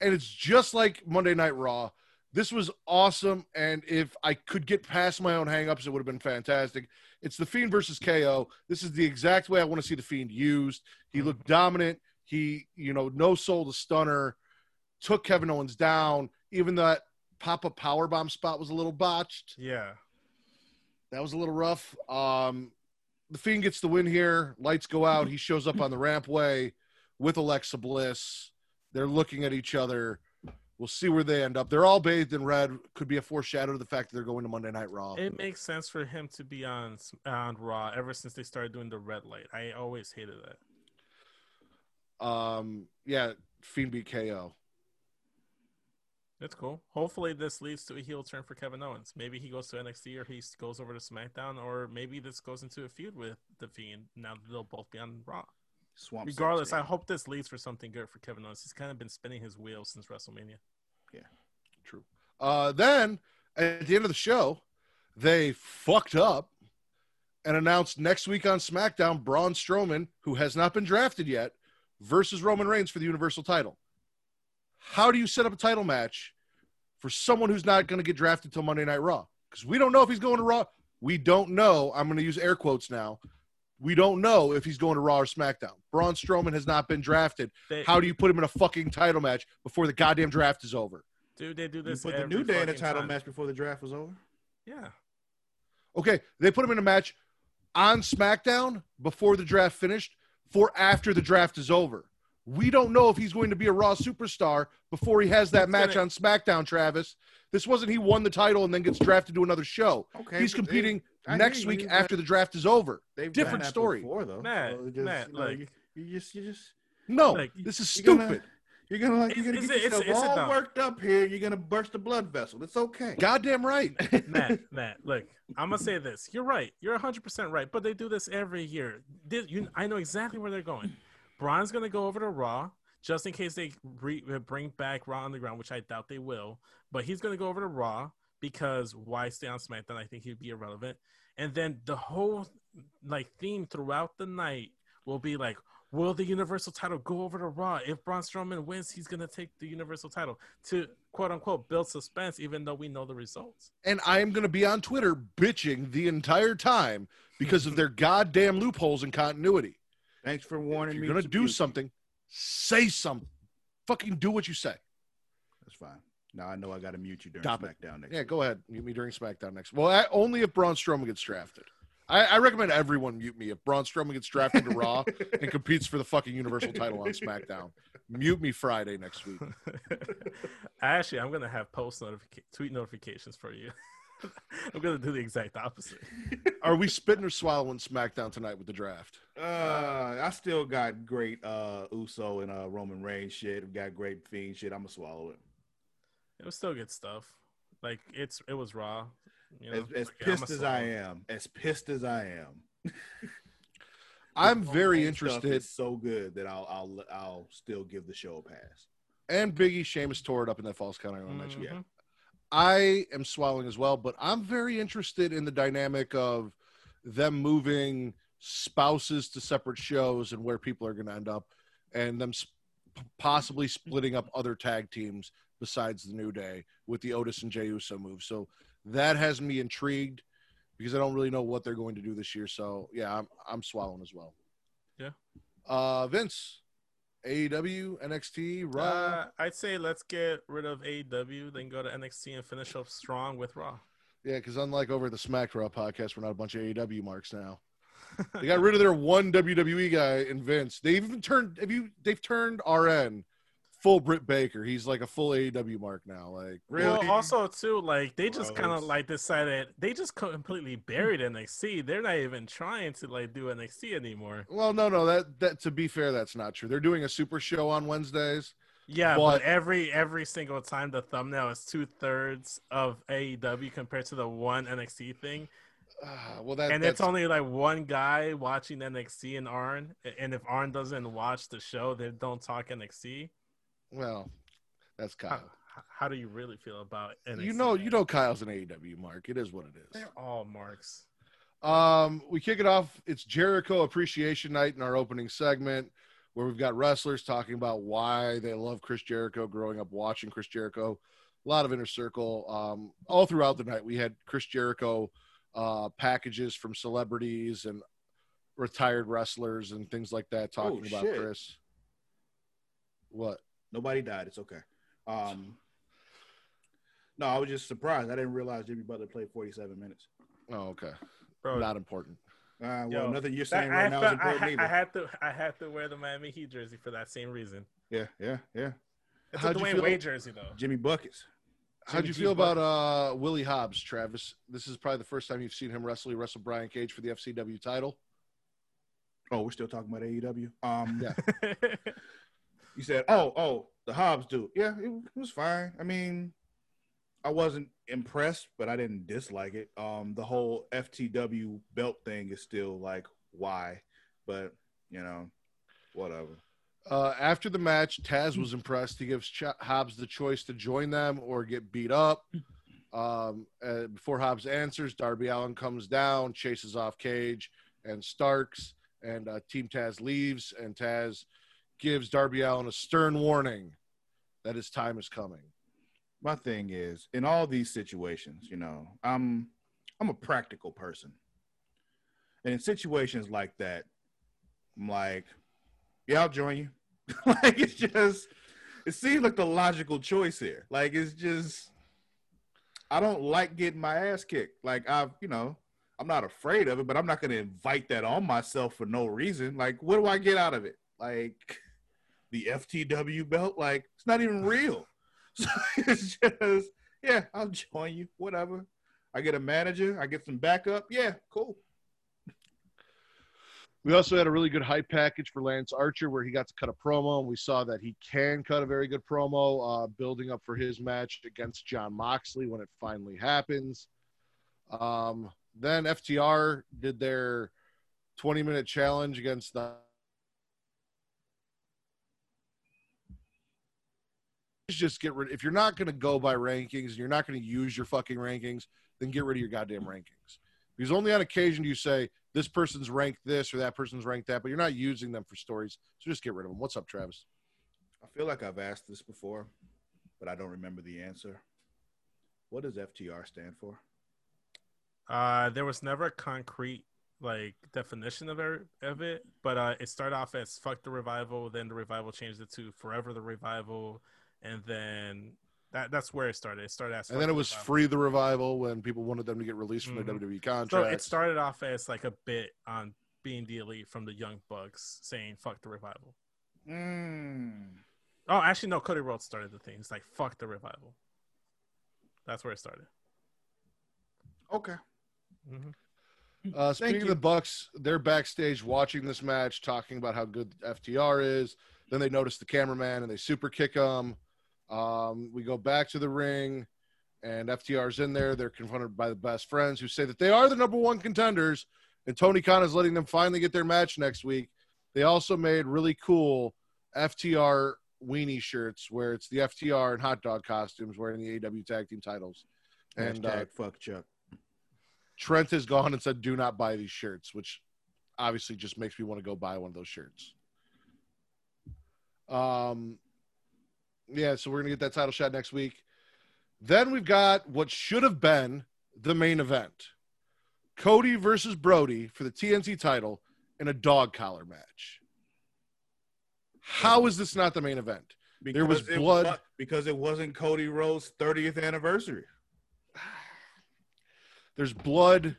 and it's just like Monday Night Raw. This was awesome, and if I could get past my own hangups, it would have been fantastic. It's the Fiend versus KO. This is the exact way I want to see the Fiend used. He looked dominant. He, you know, no soul the stunner, took Kevin Owens down. Even that pop up power bomb spot was a little botched. Yeah. That was a little rough. Um, the Fiend gets the win here. Lights go out. He shows up on the rampway with Alexa Bliss. They're looking at each other. We'll see where they end up. They're all bathed in red. Could be a foreshadow of the fact that they're going to Monday Night Raw. It makes sense for him to be on on Raw ever since they started doing the red light. I always hated that. Um, yeah, Fiend beat KO. That's cool. Hopefully, this leads to a heel turn for Kevin Owens. Maybe he goes to NXT or he goes over to SmackDown, or maybe this goes into a feud with the Fiend. Now that they'll both be on Raw. Swamp Regardless, Sex, I hope this leads for something good for Kevin Owens. He's kind of been spinning his wheels since WrestleMania. Yeah, true. Uh, then at the end of the show, they fucked up and announced next week on SmackDown Braun Strowman, who has not been drafted yet, versus Roman Reigns for the Universal title. How do you set up a title match for someone who's not going to get drafted till Monday Night Raw? Because we don't know if he's going to Raw. We don't know. I'm going to use air quotes now. We don't know if he's going to Raw or SmackDown. Braun Strowman has not been drafted. They, How do you put him in a fucking title match before the goddamn draft is over? dude, they do You this. put the New Day in a title time. match before the draft was over. Yeah. Okay, they put him in a match on SmackDown before the draft finished for after the draft is over. We don't know if he's going to be a Raw superstar before he has that He's match gonna- on SmackDown, Travis. This wasn't he won the title and then gets drafted to another show. Okay, he's but they- competing next week but after the draft is over. They've different story. before, though. Matt, So just, Matt, you know, like- you, you just, you just, No, Like, this is you're gonna- stupid. you're gonna like, you're gonna It's- get it's- yourself it's all dumb- worked up here. You're gonna burst a blood vessel. It's okay. Goddamn right. Matt, Matt, look, I'm gonna say this. You're right. You're 100 percent right. But they do this every year. This, you, I know exactly where they're going. Braun's gonna go over to Raw just in case they re, bring back Raw Underground, which I doubt they will. But he's gonna go over to Raw because why stay on SmackDown? I think he'd be irrelevant. And then the whole like theme throughout the night will be like. Will the Universal title go over to Raw? If Braun Strowman wins, he's gonna take the Universal title to quote unquote build suspense, even though we know the results. and I am going to be on Twitter bitching the entire time because of their goddamn loopholes in continuity. Thanks for If warning you're me. going to to do mute. something, say something. Fucking do what you say. That's fine. Now I know I got to mute you during Stop it. SmackDown next. Yeah, week. go ahead. Mute me during SmackDown next. Well, I, only if Braun Strowman gets drafted. I, I recommend everyone mute me if Braun Strowman gets drafted to Raw and competes for the fucking Universal title on SmackDown. Mute me Friday next week. Actually, I'm gonna have post notification, tweet notifications for you. I'm gonna do the exact opposite. Are we spitting or swallowing SmackDown tonight with the draft? Uh, I still got great uh Uso and uh Roman Reigns shit. We've got great Fiend shit. I'm gonna swallow it. It was still good stuff. Like it's it was raw. You know? As, as Like, I'ma pissed as I am, as pissed as I am, I'm the very Roman interested. is so good that I'll I'll I'll still give the show a pass. And Biggie Sheamus tore it up in that false count. I want to mention. I am swallowing as well, but I'm very interested in the dynamic of them moving spouses to separate shows and where people are going to end up, and them sp- possibly splitting up other tag teams besides the New Day with the Otis and Jey Uso move. So that has me intrigued because I don't really know what they're going to do this year. So yeah, I'm I'm swallowing as well. Yeah. Uh, Vince, AEW, NXT, Raw. Uh, I'd say let's get rid of AEW, then go to NXT and finish up strong with Raw. Yeah, because unlike over the Smack Raw podcast, we're not a bunch of AEW marks now. They got rid of their one WWE guy in Vince. They've even turned have you they've turned RN full Britt Baker. He's like a full AEW mark now. Like Really? Well, also too, like they just kind of like decided they just completely buried NXT. They're not even trying to like do NXT anymore. well, no, no, that that to be fair, that's not true. They're doing a super show on Wednesdays. Yeah, But- but every every single time the thumbnail is two thirds of AEW compared to the one NXT thing, Ah, well, that and that's, it's only like one guy watching NXT and Arn, and if Arn doesn't watch the show, they don't talk NXT. Well, that's How, Kyle. how do you really feel about NXT? You know, you know, Kyle's an AEW mark. It is what it is. they're all marks. Um, we kick it off. It's Jericho Appreciation Night in our opening segment, where we've got wrestlers talking about why they love Chris Jericho, growing up watching Chris Jericho. A lot of inner circle. Um, all throughout the night, we had Chris Jericho uh, packages from celebrities and retired wrestlers and things like that talking Oh, about shit. Chris. What? Nobody died. It's okay. Um, no, I was just surprised. I didn't realize Jimmy Butler played 47 minutes. Oh, okay. Bro, Not important. Uh, well, Yo, nothing you're that- saying I, right now is felt- I, important ha- either. I had to I had to wear the Miami Heat jersey for that same reason. yeah, yeah, yeah. It's How'd a you Dwyane Wade jersey though. Jimmy buckets. How'd you G feel about uh, Willie Hobbs, Travis? This is probably the first time you've seen him wrestle. He wrestled Brian Cage for the FTW title. Oh, we're still talking about AEW. Um, Yeah. you said, oh, oh, the Hobbs dude. Yeah, it, it was fine. I mean, I wasn't impressed, but I didn't dislike it. Um, the whole FTW belt thing is still like, why? But you know, whatever. Uh, after the match, Taz was impressed. He gives Ch- Hobbs the choice to join them or get beat up. Um, uh, before Hobbs answers, Darby Allin comes down, chases off Cage and Starks, and uh, Team Taz leaves. And Taz gives Darby Allin a stern warning that his time is coming. my thing is in all these situations, you know, I'm I'm a practical person. And in situations like that, I'm like, yeah, I'll join you. like it's just it seems like the logical choice here. Like it's just I don't like getting my ass kicked. Like I've, you know, I'm not afraid of it, but I'm not gonna invite that on myself for no reason. Like, what do I get out of it? Like the FTW belt? Like it's not even real. So it's just, yeah, I'll join you. Whatever. I get a manager, I get some backup. Yeah, cool. We also had a really good hype package for Lance Archer where he got to cut a promo, and we saw that he can cut a very good promo, uh, building up for his match against Jon Moxley when it finally happens. Um, then FTR did their 20 minute challenge against the. Just get rid. Of if you're not going to go by rankings, and you're not going to use your fucking rankings, then get rid of your goddamn rankings. Because only on occasion do you say this person's ranked this or that person's ranked that, but you're not using them for stories. So just get rid of them. What's up, Travis? I feel like I've asked this before, but I don't remember the answer. What does FTR stand for? Uh, there was never a concrete like definition of it, of it, but uh, it started off as "fuck the revival." Then the revival changed it to "forever the revival," and then that that's where it started. It started as And then it was Revival." free the revival when people wanted them to get released from their Mhm. WWE So it started off as like a bit on being the elite from the Young Bucks saying "fuck the revival." Mm. Oh, actually, no. Cody Rhodes started the thing. It's like "fuck the revival." That's where it started. Okay. hmm Uh, speaking of the Bucks, they're backstage watching this match, talking about how good FTR is. Then they notice the cameraman and they super kick him. Um, we go back to the ring, and FTR's in there. They're confronted by the best friends who say that they are the number one contenders, and Tony Khan is letting them finally get their match next week. They also made really cool FTR weenie shirts where it's the FTR and hot dog costumes wearing the AW tag team titles. And uh, fuck Chuck. Trent has gone and said, "Do not buy these shirts," which obviously just makes me want to go buy one of those shirts. Um, yeah, so we're gonna get that title shot next week. Then we've got what should have been the main event: Cody versus Brodie for the TNT title in a dog collar match. How is this not the main event? There was blood. wa- because it wasn't Cody Rhodes' 30th anniversary. there's blood,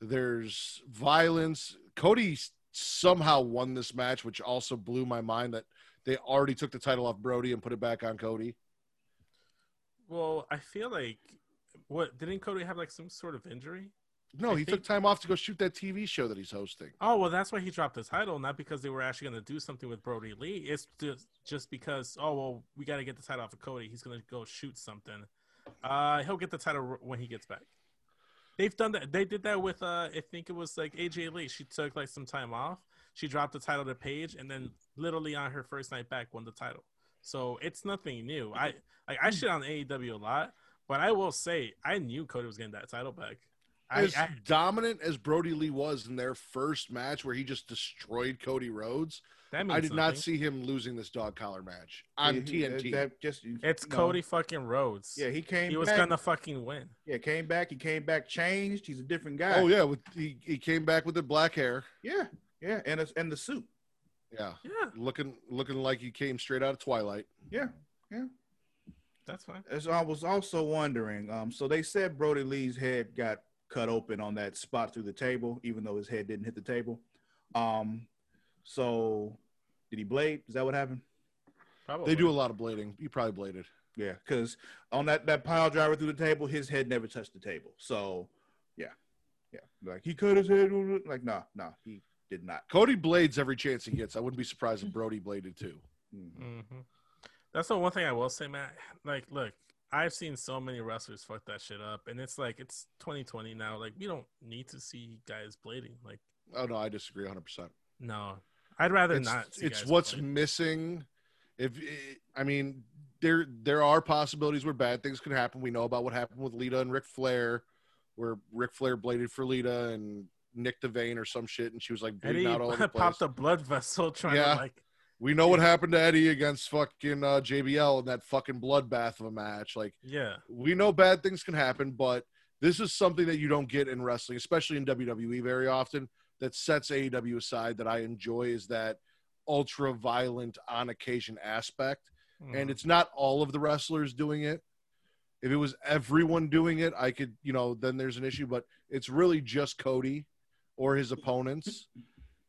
there's violence. Cody somehow won this match, which also blew my mind that they already took the title off Brodie and put it back on Cody. Well, I feel like what didn't Cody have like some sort of injury? No, I he think- took time off to go shoot that TV show that he's hosting. Oh well, that's why he dropped the title, not because they were actually going to do something with Brodie Lee. It's just just because oh well, we got to get the title off of Cody. He's going to go shoot something. Uh, he'll get the title when he gets back. They've done that. They did that with uh, I think it was like AJ Lee. She took like some time off. She dropped the title to Paige, and then literally on her first night back, won the title. So it's nothing new. I like I shit on AEW a lot, but I will say I knew Cody was getting that title back. As I dominant as Brodie Lee was in their first match, where he just destroyed Cody Rhodes, that means I did not see him losing this dog collar match on He- he- TNT. that just It's you know, Cody fucking Rhodes. Yeah, he came. he was gonna fucking win. Yeah, came back. He came back changed. He's a different guy. oh yeah, with he, he came back with the black hair. yeah, yeah, and it's and the suit. Yeah, Yeah, looking looking like he came straight out of Twilight. Yeah, Yeah. that's fine. As I was also wondering. Um, so they said Brodie Lee's head got cut open on that spot through the table, even though his head didn't hit the table. Um, so did he blade? Is that what happened? Probably. They do a lot of blading. He probably bladed. Yeah, because on that that pile driver through the table, his head never touched the table. So, yeah, yeah, like he cut his head. Like, nah, nah, he did not. Cody blades every chance he gets. I wouldn't be surprised if Brodie bladed too. Mm. hmm That's the one thing I will say, Matt. Like, look, I've seen so many wrestlers fuck that shit up, and it's like it's 2020 now. Like, we don't need to see guys blading. Like, Oh no, I disagree 100. percent no, I'd rather It's, not. See it's guys what's blade. missing. If I mean, there there are possibilities where bad things can happen. We know about what happened with Lita and Ric Flair, where Ric Flair bladed for Lita and nicked the vein or some shit, and she was like bleeding Eddie out all over the place. popped a blood vessel trying Yeah. to like. We know what happened to Eddie against fucking uh, JBL in that fucking bloodbath of a match. Like Yeah, we know bad things can happen, but this is something that you don't get in wrestling, especially in WWE very often. That sets AEW aside. That I enjoy is that ultra violent on occasion aspect, Mm. and it's not all of the wrestlers doing it. If it was everyone doing it, I could, you know, then there's an issue. But it's really just Cody or his opponents.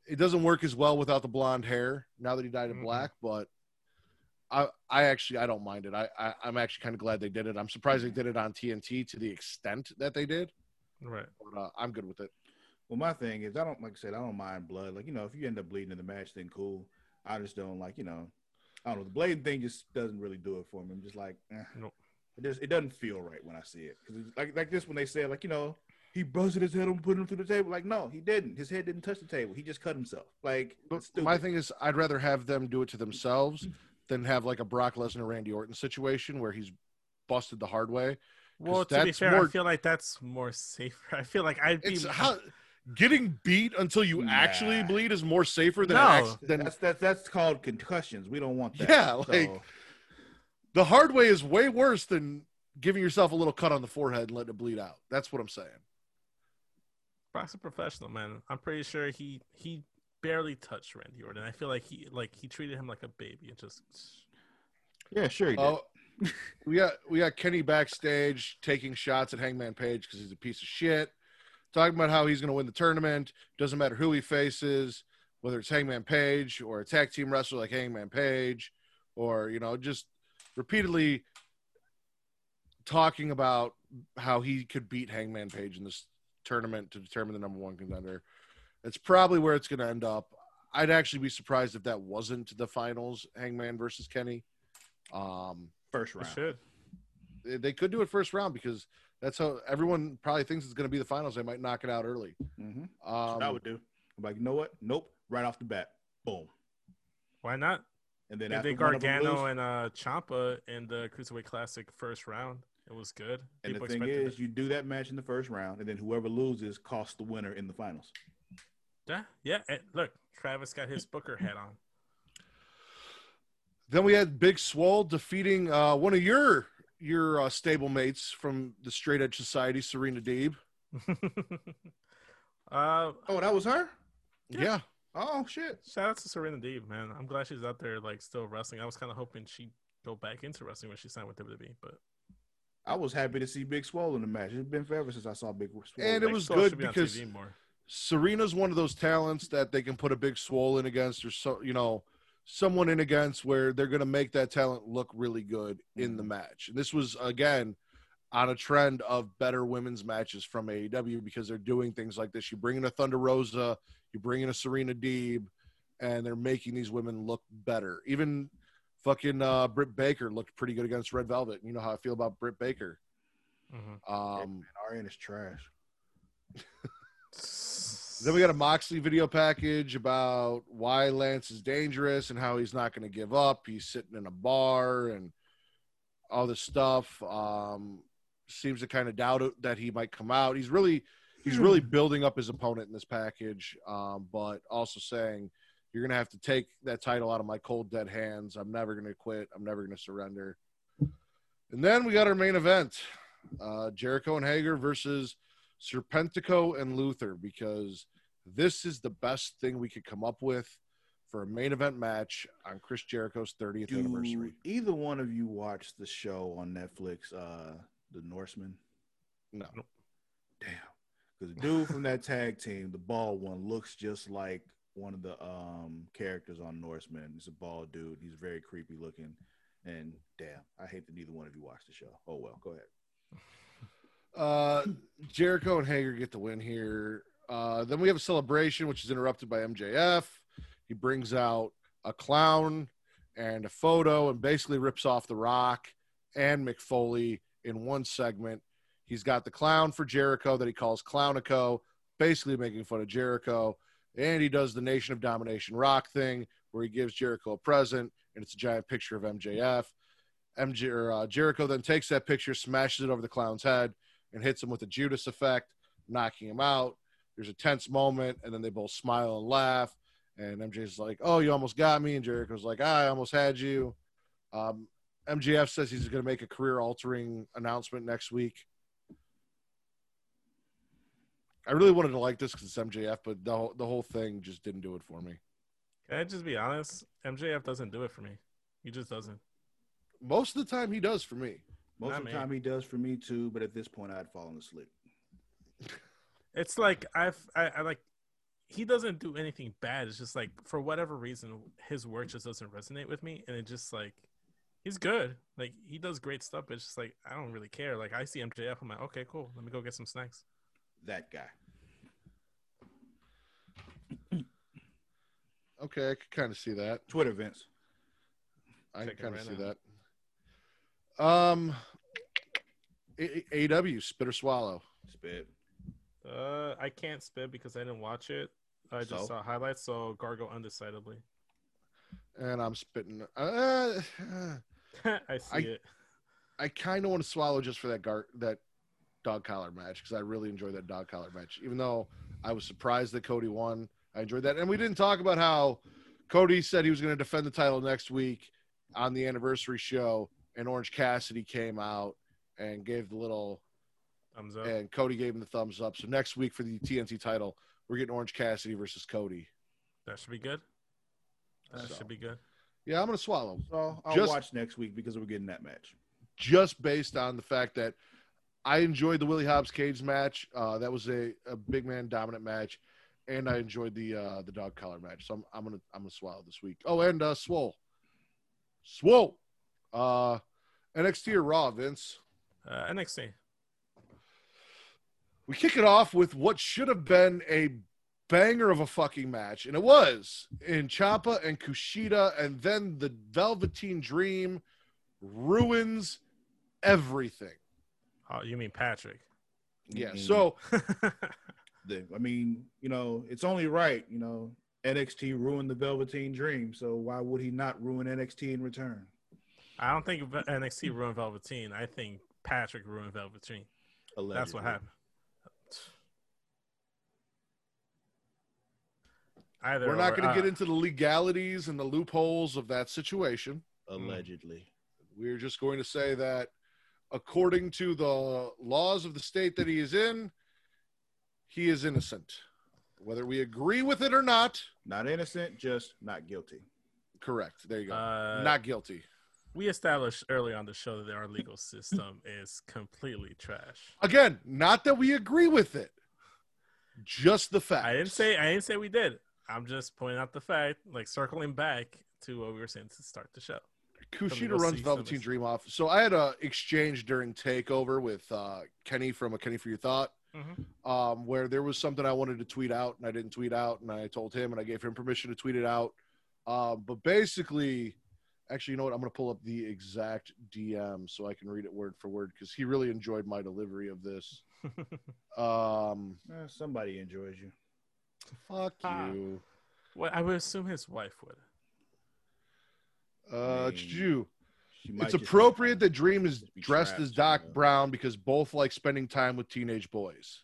It doesn't work as well without the blonde hair now that he dyed it Mhm. black, but I, I actually I don't mind it. I, I I'm actually kind of glad they did it. I'm surprised they did it on TNT to the extent that they did, right. but uh, I'm good with it. Well, my thing is, I don't like I said, I don't mind blood. Like you know, if you end up bleeding in the match, then cool. I just don't like you know, I don't know. The blade thing just doesn't really do it for me. I'm just like, eh. Nope. it just it doesn't feel right when I see it. Because like like this when they said like you know he busted his head and put him through the table. Like no, he didn't. His head didn't touch the table. He just cut himself. Like But my thing is, I'd rather have them do it to themselves than have like a Brock Lesnar Randy Orton situation where he's busted the hard way. Well, to be fair, more- I feel like that's more safer. I feel like I'd be. How getting beat until you Nah. actually bleed is more safer than No. act- than that's that's that's called concussions. We don't want that. Yeah, like- So, the hard way is way worse than giving yourself a little cut on the forehead and letting it bleed out. That's what I'm saying. Brock's a professional, man. I'm pretty sure he he barely touched Randy Orton. I feel like he like he treated him like a baby and just. yeah, sure he did. Oh, we got we got Kenny backstage taking shots at Hangman Page because he's a piece of shit. Talking about how he's going to win the tournament. Doesn't matter who he faces, whether it's Hangman Page or a tag team wrestler like Hangman Page, or you know, just repeatedly talking about how he could beat Hangman Page in this tournament to determine the number one contender. It's probably where it's going to end up. I'd actually be surprised if that wasn't the finals, Hangman versus Kenny. Um, First round. should. they- they could do it first round because that's how everyone probably thinks it's going to be the finals. They might knock it out early. Mm-hmm. Um, I would do. I'm like, you know what? Nope. Right off the bat, boom. Why not? And then They after did one of them Gargano lose- and uh Ciampa in the Cruiserweight Classic first round. It was good. And People the thing is, it. you do that match in the first round, and then whoever loses costs the winner in the finals. yeah, yeah. and look, Travis got his Booker hat on. Then we had Big Swole defeating uh, one of your your uh, stable mates from the Straight Edge Society, Serena Deeb. uh, Oh, that was her. Yeah. Yeah. Oh shit. shout out to Serena Deeb, man. I'm glad she's out there like still wrestling. I was kind of hoping she'd go back into wrestling when she signed with WWE, but I was happy to see Big Swole in the match. It's been forever since I saw Big Swole. And it was Swole good be because- TV more. Serena's one of those talents that they can put a Big Swole in against, or so you know, someone in against where they're going to make that talent look really good in the mm-hmm. match. And this was again on a trend of better women's matches from AEW because they're doing things like this. You bring in a Thunder Rosa, you bring in a Serena Deeb, and they're making these women look better. Even fucking uh, Britt Baker looked pretty good against Red Velvet. You know how I feel about Britt Baker. Mhm. Um, RN is trash. Then we got a Moxley video package about why Lance is dangerous and how he's not going to give up. He's sitting in a bar and all this stuff. Um, seems to kind of doubt it, that he might come out. He's really he's really building up his opponent in this package, um, but also saying you're going to have to take that title out of my cold dead hands. I'm never going to quit. I'm never going to surrender. And then we got our main event: uh, Jericho and Hager versus Serpentico and Luther because this is the best thing we could come up with for a main event match on Chris Jericho's 30th Do anniversary. either one of you watch the show on Netflix, uh, The Norsemen? No. Damn. Because the dude from that tag team, the bald one, looks just like one of the um characters on Norsemen. He's a bald dude. He's very creepy looking. And damn, I hate that neither one of you watched the show. Oh well, go ahead. Uh, Jericho and Hager get the win here. Uh, then we have a celebration, which is interrupted by MJF. He brings out a clown and a photo and basically rips off The Rock and Mick Foley in one segment. He's got the clown for Jericho that he calls Clownico, basically making fun of Jericho. And he does the Nation of Domination Rock thing where he gives Jericho a present and it's a giant picture of MJF. MJ, or, uh, Jericho then takes that picture, smashes it over the clown's head, and hits him with a Judas effect, knocking him out. There's a tense moment, and then they both smile and laugh. And MJ's like, "Oh, you almost got me," and Jericho's like, "I almost had you." Um, MJF says he's going to make a career-altering announcement next week. I really wanted to like this because it's MJF, but the whole- the whole thing just didn't do it for me. Can I just be honest? MJF doesn't do it for me. He just doesn't. Most of the time, he does for me. Most Not of the me. time he does for me too, but at this point I'd fallen asleep. It's like I've I, I like he doesn't do anything bad. It's just like for whatever reason his work just doesn't resonate with me, and it just like he's good. Like he does great stuff, but it's just like I don't really care. Like I see MJF, I'm like, okay, cool. Let me go get some snacks. That guy. Okay, I could kind of see that. Twitter Vince. I can kind of right see now. that. Um, A- A- AW Spit or Swallow. Spit. Uh, I can't spit because I didn't watch it. I just So? saw highlights, so Gargo undecidedly. and I'm spitting. Uh, I see I- it. I kind of want to swallow just for that gar- that dog collar match because I really enjoyed that dog collar match. Even though I was surprised that Cody won, I enjoyed that. And we didn't talk about how Cody said he was going to defend the title next week on the anniversary show, and Orange Cassidy came out and gave the little, Thumbs up. and Cody gave him the thumbs up. So next week for the TNT title, we're getting Orange Cassidy versus Cody. That should be good. That So. should be good. Yeah, I'm going to swallow. So I'll Just- watch next week because we're getting that match. just based on the fact that I enjoyed the Willie Hobbs Cage match. Uh, that was a, a big man dominant match, and I enjoyed the uh, the dog collar match. So I'm, I'm gonna I'm gonna swallow this week. Oh, and uh, Swole, Swole, uh, NXT or Raw, Vince. Uh, NXT. We kick it off with what should have been a banger of a fucking match, and it was in Ciampa and Kushida, and then the Velveteen Dream ruins everything. Oh, you mean Patrick? Yeah. Mhm. So The, I mean, you know, it's only right. You know, NXT ruined the Velveteen Dream, so why would he not ruin NXT in return? I don't think NXT ruined Velveteen. I think Patrick ruined Velveteen. Allegedly. That's what happened. Either We're not going to uh, get into the legalities and the loopholes of that situation. Allegedly. We're just going to say that according to the laws of the state that he is in, he is innocent. Whether we agree with it or not, Not innocent, just not guilty. correct. There you go. Uh, not guilty. We established early on the show that our legal system is completely trash. Again, not that we agree with it, just the fact. I didn't say I didn't say we did. I'm just pointing out the fact, like circling back to what we were saying to start the show. Kushida runs Velveteen Dream off. So I had a exchange during Takeover with uh, Kenny from a Kenny for Your Thought. Mhm. um, where there was something I wanted to tweet out and I didn't tweet out, and I told him and I gave him permission to tweet it out. Um, but basically, actually, you know what? I'm going to pull up the exact DM so I can read it word for word because he really enjoyed my delivery of this. Um, Eh, somebody enjoys you. fuck Ah. you. Well, I would assume his wife would. Uh, mean, Juju. It's appropriate that Dream is dressed as Doc you know. Brown because both like spending time with teenage boys.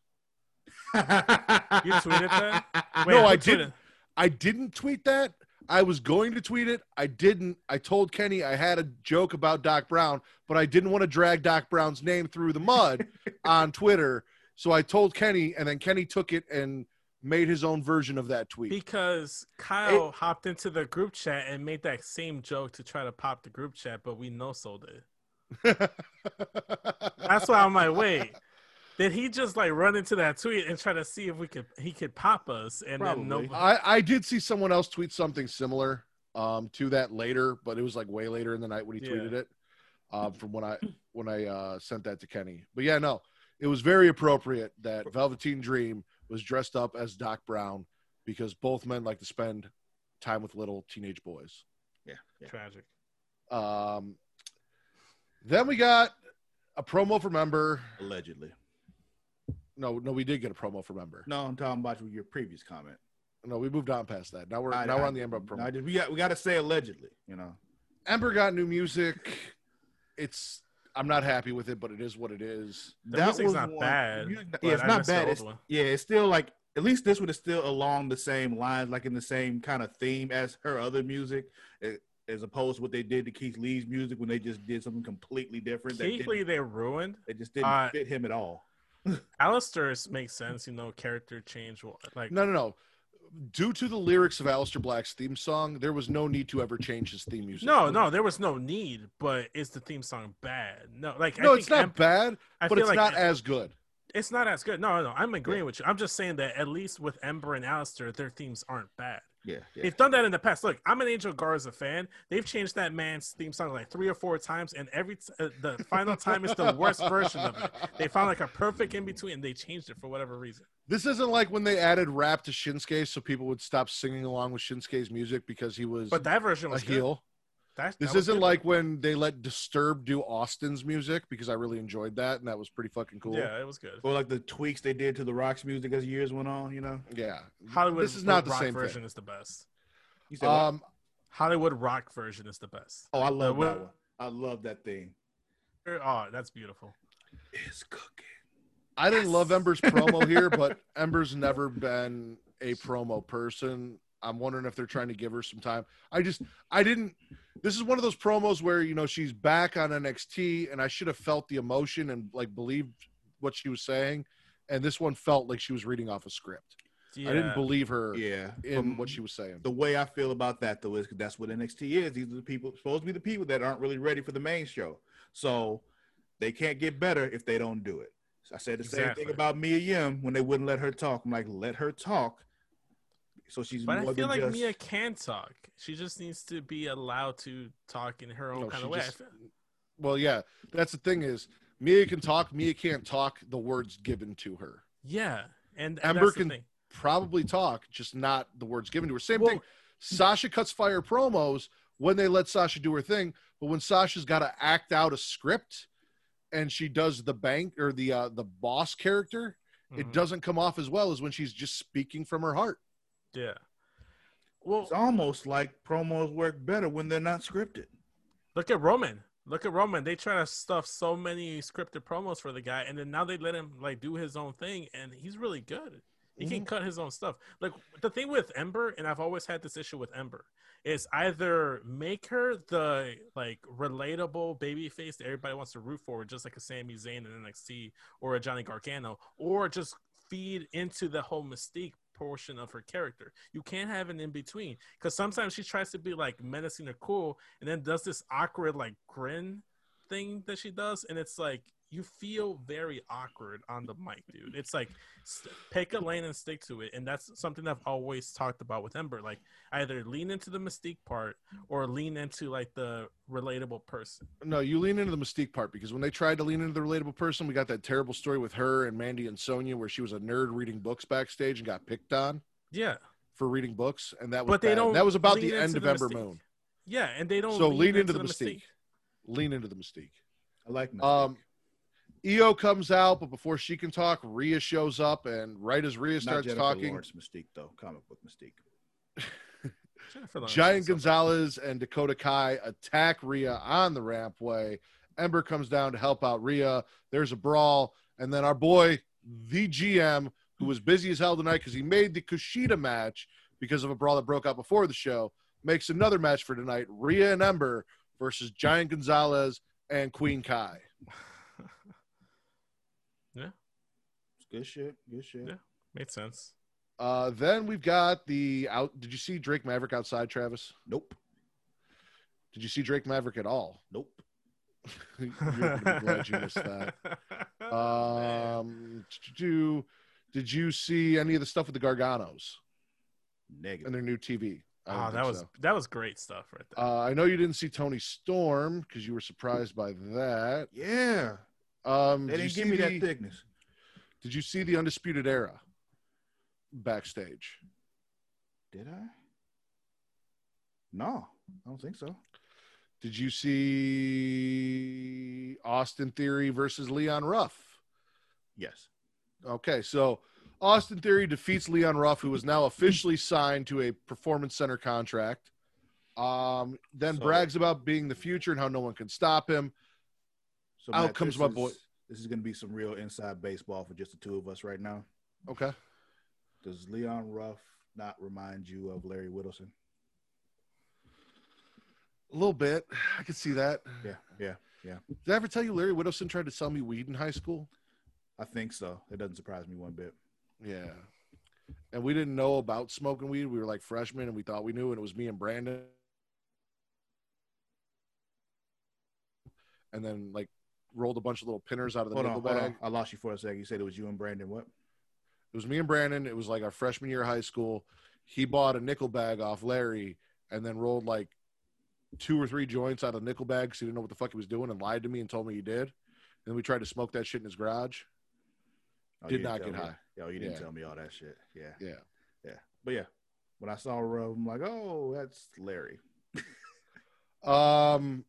you tweeted that? No, I didn't. I didn't tweet that. I was going to tweet it. I didn't. I told Kenny I had a joke about Doc Brown, but I didn't want to drag Doc Brown's name through the mud on Twitter. So I told Kenny, and then Kenny took it and made his own version of that tweet. Because Kyle hopped into the group chat and made that same joke to try to pop the group chat, but we no sold it. That's why I'm like, wait, did he just like run into that tweet and try to see if we could he could pop us? And then no, I, I did see someone else tweet something similar um, to that later, but it was like way later in the night when he Yeah. tweeted it. Um, from when I when I uh, sent that to Kenny, but yeah, no, it was very appropriate that Velveteen Dream was dressed up as Doc Brown because both men like to spend time with little teenage boys. Yeah, yeah. tragic. Um, then we got a promo for Ember. Allegedly. No, no, we did get a promo for Ember. No, I'm talking about your previous comment. No, we moved on past that. Now we're I- now we're on the Ember promo. I just, we got we got to say allegedly. You know. Ember got new music. It's I'm not happy with it, but it is what it is. The music's not bad, music- yeah, it's I not bad. It's, yeah, it's still like at least this one is still along the same lines, like in the same kind of theme as her other music, as opposed to what they did to Keith Lee's music when they just did something completely different. That Keith Lee, they ruined. it just didn't uh, fit him at all. Aleister's makes sense, you know, character change. Like, No, no, no. Due to the lyrics of Aleister Black's theme song, there was no need to ever change his theme music. no, no, there was no need, but is the theme song bad? No, like, no, it's not Em- bad, I but it's like not Em- as good. It's not as good. No, no, I'm agreeing with you. I'm just saying that at least with Ember and Aleister, their themes aren't bad. Yeah, yeah. They've done that in the past. Look, I'm an Angel Garza fan. They've changed that man's theme song like three or four times, and every t- uh, the final time is the worst version of it. They found like a perfect in between, and they changed it for whatever reason. This isn't like when they added rap to Shinsuke, so people would stop singing along with Shinsuke's music because he was But that version a was good. heel. That, This that was isn't good. like when they let Disturbed do Austin's music because I really enjoyed that and that was pretty fucking cool. yeah, it was good. Or like the tweaks they did to the Rock's music as years went on. You know, Yeah. Hollywood. This is not the rock same version thing. is the best. you said, what? Um, Hollywood rock version is the best. "Oh, I love the- that one. I love that thing." Oh, that's beautiful. It's cooking. I didn't love Ember's promo here, but Ember's never been a promo person. I'm wondering if they're trying to give her some time. I just, I didn't. This is one of those promos where you know she's back on NXT, and I should have felt the emotion and like believed what she was saying. And this one felt like she was reading off a script. Yeah. I didn't believe her Yeah, in From what she was saying. The way I feel about that though is 'cause that's what NXT is. These are the people supposed to be the people that aren't really ready for the main show. So they can't get better if they don't do it. I said the same thing about Mia Yim when they wouldn't let her talk. I'm like, let her talk. So she's But more I feel than like just, Mia can talk. She just needs to be allowed to talk in her own No, kind of way. Just- Well, yeah, that's the thing is Mia can talk. Mia can't talk the words given to her. Yeah, and, and Ember that's the can- thing. Probably talk, just not the words given to her. Same Well- thing. Sasha cuts fire promos when they let Sasha do her thing, but when Sasha's got to act out a script and she does the bank or the uh, the boss character, it Mhm. doesn't come off as well as when she's just speaking from her heart. Yeah. Well, It's almost like promos work better when they're not scripted. look at Roman. Look at Roman. They try to stuff so many scripted promos for the guy, and then now they let him like do his own thing, and he's really good. He can mm-hmm. cut his own stuff. Like the thing with Ember, and I've always had this issue with Ember, is either make her the like relatable baby face that everybody wants to root for, just like a Sami Zayn in NXT or a Johnny Gargano, or just feed into the whole mystique portion of her character. You can't have an in between because sometimes she tries to be like menacing or cool, and then does this awkward like grin thing that she does, and it's like you feel very awkward on the mic, dude. It's like st- pick a lane and stick to it, and that's something I've always talked about with Ember. Like either lean into the mystique part or lean into like the relatable person. No, you lean into the mystique part because when they tried to lean into the relatable person, we got that terrible story with her and Mandy and Sonya where she was a nerd reading books backstage and got picked on Yeah, for reading books, and that was but they bad. don't. that was about the end of the Ember mystique. Moon. Yeah, and they don't. So lean into the mystique. mystique. Lean into the mystique. I like Mystique. Um, Io comes out, but before she can talk, Rhea shows up, and right as Rhea not starts Jennifer talking, Lawrence Mystique though, comic book Mystique. Giant is so bad. Gonzalez and Dakota Kai attack Rhea on the rampway. Ember comes down to help out Rhea. There's a brawl, and then our boy, the GM, who was busy as hell tonight because he made the Kushida match because of a brawl that broke out before the show, makes another match for tonight: Rhea and Ember versus Giant Gonzalez and Queen Kai. It's good shit. Good shit. Yeah. Made sense. Uh, then we've got the out. Did you see Drake Maverick outside, Travis? Nope. Did you see Drake Maverick at all? Nope. You're glad you missed that. Um, did you did you see any of the stuff with the Garganos Negative. and their new TV? Oh, that was so. that was great stuff right there. Uh, I know you didn't see Toni Storm because you were surprised by that. yeah. Um, They did you didn't give me the- that thickness. Did you see the Undisputed Era backstage? Did I? No, I don't think so. Did you see Austin Theory versus Leon Ruff? Yes. Okay, so Austin Theory defeats Leon Ruff, who is now officially signed to a performance center contract. Um, then So- brags about being the future and how no one can stop him. So Out Matt, comes my is- boy- This is going to be some real inside baseball for just the two of us right now. Okay. Does Leon Ruff not remind you of Larry Whittleson? A little bit. I could see that. Yeah, yeah. Yeah. Did I ever tell you Larry Whittleson tried to sell me weed in high school? I think so. It doesn't surprise me one bit. Yeah. And we didn't know about smoking weed. We were like freshmen and we thought we knew, and it was me and Brandon. And then like rolled a bunch of little pinners out of the Hold on, nickel hold bag. on. I lost you for a second. You said it was you and Brandon. What? It was me and Brandon. It was like our freshman year of high school. He bought a nickel bag off Larry and then rolled like two or three joints out of the nickel bag because he didn't know what the fuck he was doing and lied to me and told me he did. And then we tried to smoke that shit in his garage. Oh, Did didn't get me. high. Yo, you didn't Yeah. tell me all that shit. Yeah. Yeah, Yeah. but yeah, when I saw Rob, I'm like, oh, that's Larry. Um,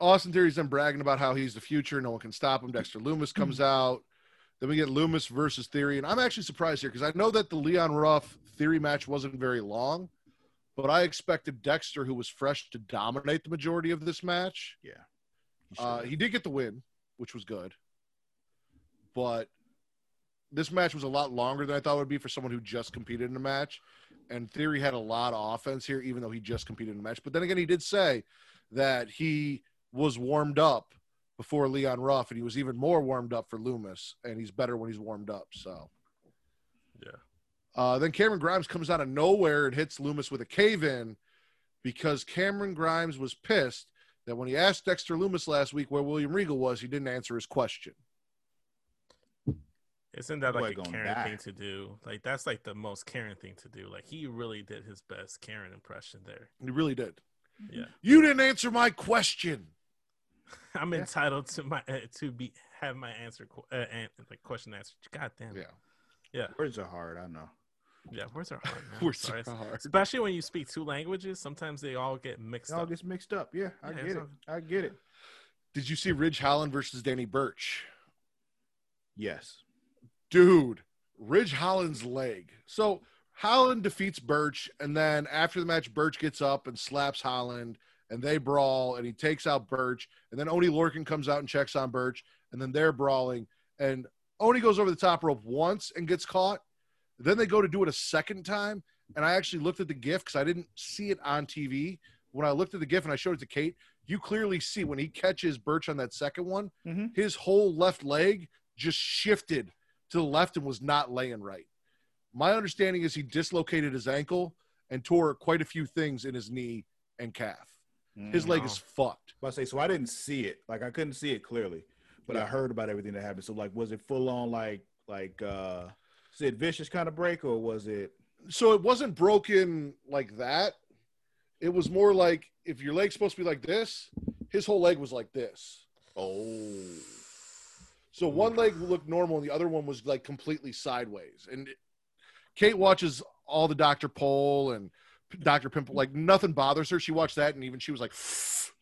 Austin Theory's then bragging about how he's the future. No one can stop him. Dexter Lumis comes out. Then we get Lumis versus Theory. And I'm actually surprised here because I know that the Leon Ruff Theory match wasn't very long, but I expected Dexter, who was fresh, to dominate the majority of this match. He Uh, he did get the win, which was good. But this match was a lot longer than I thought it would be for someone who just competed in a match. And Theory had a lot of offense here, even though he just competed in a match. But then again, he did say that he was warmed up before Leon Ruff, and he was even more warmed up for Lumis, and he's better when he's warmed up. So Yeah. uh, then Cameron Grimes comes out of nowhere and hits Lumis with a cave in because Cameron Grimes was pissed that when he asked Dexter Lumis last week where William Regal was, he didn't answer his question. Isn't that Boy like a gonna Karen die. thing to do? Like that's like the most Karen thing to do. Like he really did his best Karen impression there. He really did. Yeah. You didn't answer my question. I'm Yeah. entitled to my uh, to be have my answer uh, an, like question answered. God damn. Yeah. Yeah. Words are hard. I know. Yeah. Words are hard. We're Sorry. so hard. Especially when you speak two languages, sometimes they all get mixed It all up. gets mixed up. Yeah, I Yeah, get it. all- I get it. Did you see Ridge Holland versus Danny Burch? Yes. Dude, Ridge Holland's leg. So Holland defeats Burch, and then after the match, Burch gets up and slaps Holland, and they brawl, and he takes out Burch, and then Oni Lorcan comes out and checks on Burch, and then they're brawling, and Oni goes over the top rope once and gets caught. Then they go to do it a second time, and I actually looked at the GIF because I didn't see it on TV. When I looked at the GIF and I showed it to Kate, you clearly see when he catches Burch on that second one, Mhm. his whole left leg just shifted to the left and was not laying right. My understanding is he dislocated his ankle and tore quite a few things in his knee and calf. His Mhm. leg is fucked. I say so. I didn't see it. Like I couldn't see it clearly, but I heard about everything that happened. So like, was it full on like like uh Sid Vicious kind of break, or was it? So it wasn't broken like that. It was more like if your leg's supposed to be like this, his whole leg was like this. Oh, So one leg looked normal and the other one was like completely sideways. And it- Kate watches all the Dr. Pol and Dr. Pimple. Like nothing bothers her. She watched that and even she was like,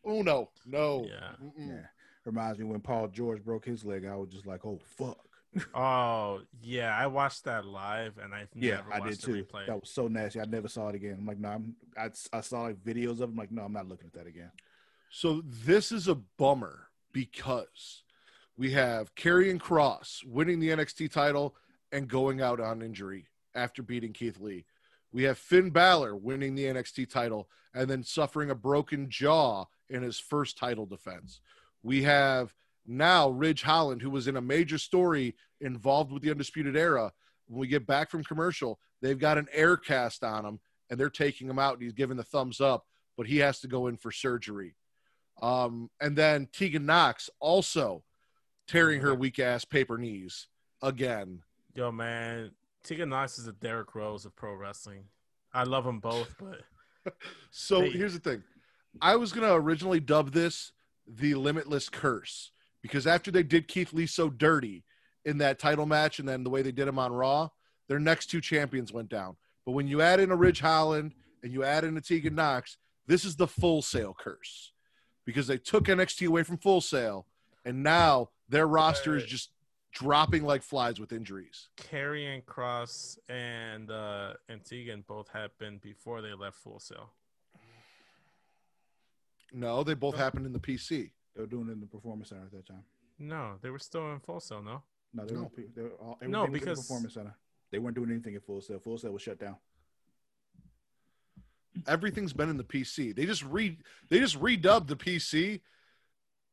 oh no, no. Yeah. Yeah. Reminds me when Paul George broke his leg. I was just like, oh fuck. Oh yeah, I watched that live and I've Yeah, never I did the too. replay. That was so nasty. I never saw it again. I'm like, no, I'm, I, I saw like videos of. Him. I'm like, no, I'm not looking at that again. So this is a bummer because we have Karrion Kross winning the NXT title and going out on injury after beating Keith Lee. We have Finn Balor winning the NXT title and then suffering a broken jaw in his first title defense. We have now Ridge Holland, who was in a major story involved with the Undisputed Era. When we get back from commercial, they've got an air cast on him and they're taking him out and he's giving the thumbs up, but he has to go in for surgery. Um, and then Tegan Nox also tearing her weak ass paper knees again. Yo man, Tegan Nox is the Derrick Rose of pro wrestling. I love them both, but So Hey. here's the thing. I was gonna originally dub this the limitless curse because after they did Keith Lee so dirty in that title match and then the way they did him on Raw, their next two champions went down. But when you add in a Ridge Holland and you add in a Tegan Nox, this is the Full Sail curse because they took NXT away from Full Sail and now their roster is just dropping like flies with injuries. Karrion Kross and uh and Tegan both happened before they left Full Sail. No, they both happened in the PC. They were doing it in the performance center at that time. No, they were still in Full Sail. No, No, they No. were, they were all, No, everything was in the because- performance center. They weren't doing anything at Full Sail. Full Sail was shut down. everything's been in the PC. They just re they just redubbed the PC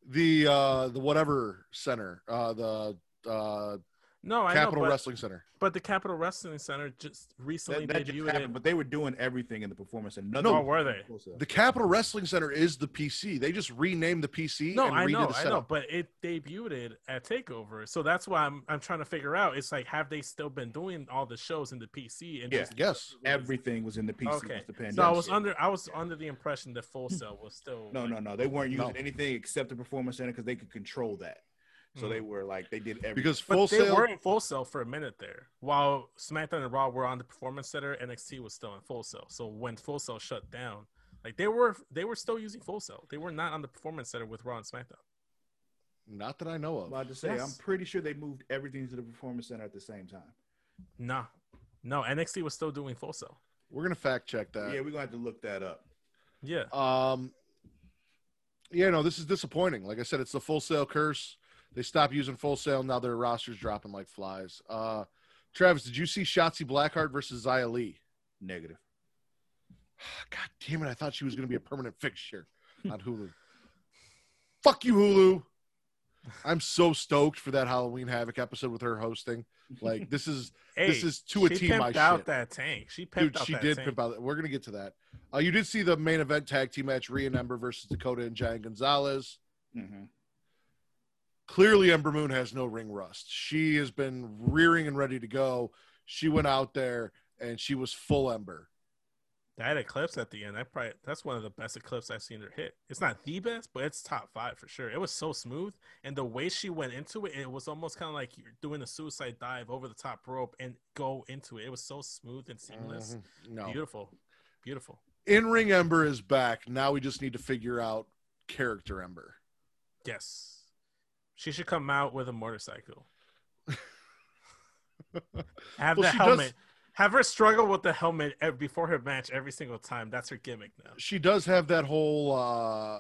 the uh the whatever center. Uh the uh No, I Capitol know, but, Wrestling Center. but the Capitol Wrestling Center just recently That, that just debuted happened, it. but they were doing everything in the performance center. No, Or were they? The Capitol Wrestling Center is the PC. They just renamed the PC No, and I redid know, the I know, but it debuted at Takeover, so that's why I'm I'm trying to figure out. It's like, have they still been doing all the shows in the PC? And Yeah. just Yes. Everything was in the PC. okay. the pandemic. So I was under I was under the impression that Full Sail was still No, like, no, no. They weren't No. using anything except the performance center because they could control that. So Mhm. they were like they did everything. Because But Full they Sail were in Full Sail for a minute there, while SmackDown and Raw were on the Performance Center. NXT was still in Full Sail. So when Full Sail shut down, like they were they were still using Full Sail. They were not on the Performance Center with Raw and SmackDown. not that I know I'm of. about to say, I'm pretty sure they moved everything to the performance center at the same time. Nah, no, NXT was still doing Full Sail. We're gonna fact check that. yeah, we're gonna have to look that up. Yeah, Um, yeah, no, this is disappointing. Like I said, it's the Full Sail curse. They stopped using Full Sail. Now their roster's dropping like flies. Uh, Travis, did you see Shotzi Blackheart versus Xia Li? Negative. God damn it! I thought she was going to be a permanent fixture on Hulu. Fuck you, Hulu. I'm so stoked for that Halloween Havoc episode with her hosting. Like this is hey, this is to a team. she T my pimped out shit. that tank. She pimped Dude, out she that did tank. pimp out. We're gonna get to that. Uh, you did see the main event tag team match: Rhea and Ember versus Dakota and Giant Gonzalez. hmm clearly Ember Moon has no ring rust. She has been rearing and ready to go. She went out there and she was full Ember. That eclipse at the end, that probably that's one of the best eclipses I've seen her hit. It's not the best, but it's top five for sure. It was so smooth, and the way she went into it, it was almost kind of like you're doing a suicide dive over the top rope and go into it. It was so smooth and seamless, Mhm. No. beautiful, beautiful. In ring Ember is back. Now we just need to figure out character Ember. Yes, she should come out with a motorcycle. Have Well, the she does- helmet. Have her struggle with the helmet before her match every single time. That's her gimmick now. She does have that whole uh,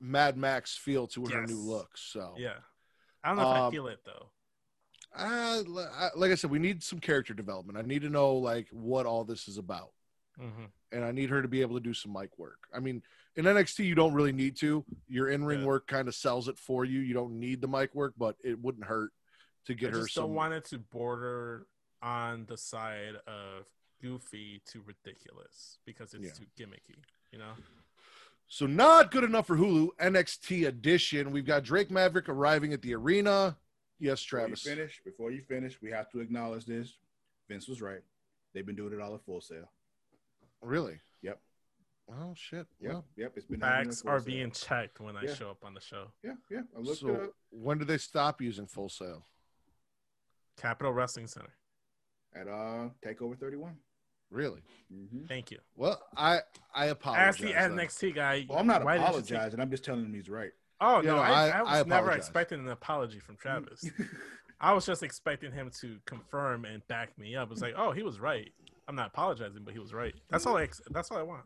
Mad Max feel to her Yes. new look. So, Yeah, I don't know if I Um, feel it though. uh, like I said, we need some character development. I need to know like what all this is about. hmm and I need her to be able to do some mic work. I mean, in NXT, you don't really need to. Your in ring Yeah. work kind of sells it for you. You don't need the mic work, but it wouldn't hurt to get I her just some. don't want it to border on the side of goofy to ridiculous because it's Yeah. too gimmicky. You know, So not good enough for Hulu. NXT edition. We've got Drake Maverick arriving at the arena. Yes, Before you Travis. finish, before you finish, we have to acknowledge this. Vince was right. They've been doing it all at Full Sail. Really? Yep. Oh shit. Yep, Well, yep. It's been happening facts are Sail. being checked when I show up on the show. Yeah, yeah. I looked it so up when did they stop using Full Sail? Capitol Wrestling Center. at uh Takeover 31. Really? Mm-hmm. Thank you. Well, I I apologize. As the then. NXT guy, Well, I'm not why take- apologizing. I'm just telling him he's right. Oh Yeah, no, no, I, I- I was I never apologize. expecting an apology from Travis. I was just expecting him to confirm and back me up. It was like, oh, he was right. I'm not apologizing, but he was right. That's all I. ex- That's all I want.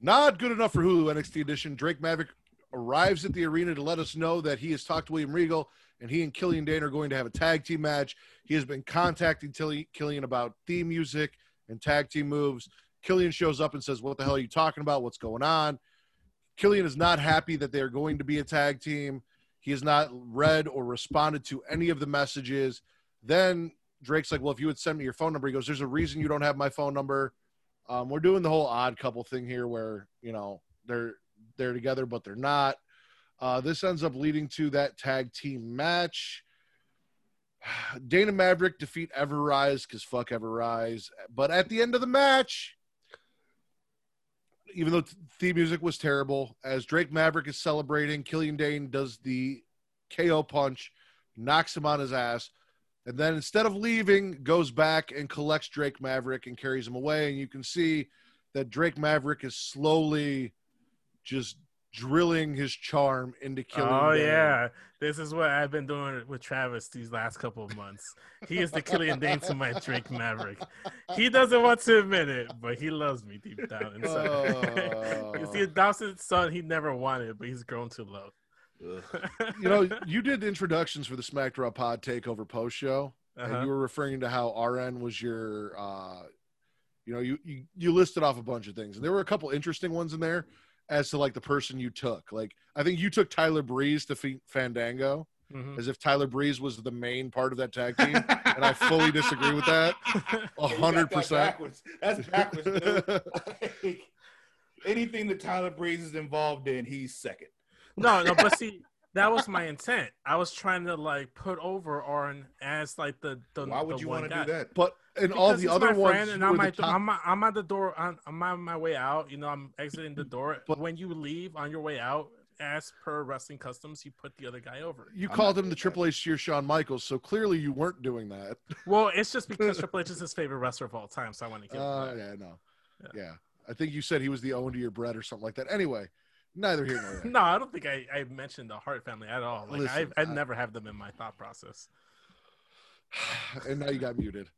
Not good enough for Hulu NXT edition. Drake Maverick arrives at the arena to let us know that he has talked to William Regal and he and Killian Dain are going to have a tag team match. He has been contacting Tilly, Killian about theme music and tag team moves. Killian shows up and says, What the hell are you talking about? What's going on? Killian is not happy that they're going to be a tag team. He has not read or responded to any of the messages. Then Drake's like, Well, if you would send me your phone number, he goes, There's a reason you don't have my phone number. Um, we're doing the whole odd couple thing here where, you know, they're they're together, but they're not. Uh, this ends up leading to that tag team match. Dana Maverick defeat Everrise because fuck Everrise. But at the end of the match, even though theme music was terrible, as Drake Maverick is celebrating, Killian Dain does the KO punch, knocks him on his ass, and then instead of leaving, goes back and collects Drake Maverick and carries him away. And you can see that Drake Maverick is slowly just drilling his charm into Killian. oh Dain. yeah, this is what I've been doing with Travis these last couple of months. He is the Killian Dain to my Drake Maverick. He doesn't want to admit it, but he loves me deep down inside. Oh. He's the adopted son he never wanted, but he's grown to love. Ugh. you know, you did introductions for the Smack Raw Pod Takeover post show, and Uh-huh. you were referring to how RN was your, uh, you know, you, you you listed off a bunch of things, and there were a couple interesting ones in there as to like the person you took. Like, I think you took Tyler Breeze to defeat Fandango, Mhm. as if Tyler Breeze was the main part of that tag team, and I fully disagree with that. A You got hundred that percent. backwards. That's backwards, dude. Like, anything that Tyler Breeze is involved in, he's second. No, no, but see, that was my intent. I was trying to like put over Orton as like the the. Why would the you want to do that? But and all Because the he's other my ones, friend and I'm, the at the, top- I'm, I'm at the door. I'm, I'm on my way out. You know, I'm exiting the door. But- when you leave on your way out, as per wrestling customs, you put the other guy over. you I'm called him the doing Triple H to your Shawn Michaels, so clearly you weren't doing that. Well, it's just because Triple H is his favorite wrestler of all time, so I want to give him Uh, yeah, no, Yeah. yeah. I think you said he was the own to your bread or something like that. Anyway, neither here nor there. No, I don't think I, I mentioned the Hart family at all. Like Listen, I I I- never have them in my thought process. and now you got muted.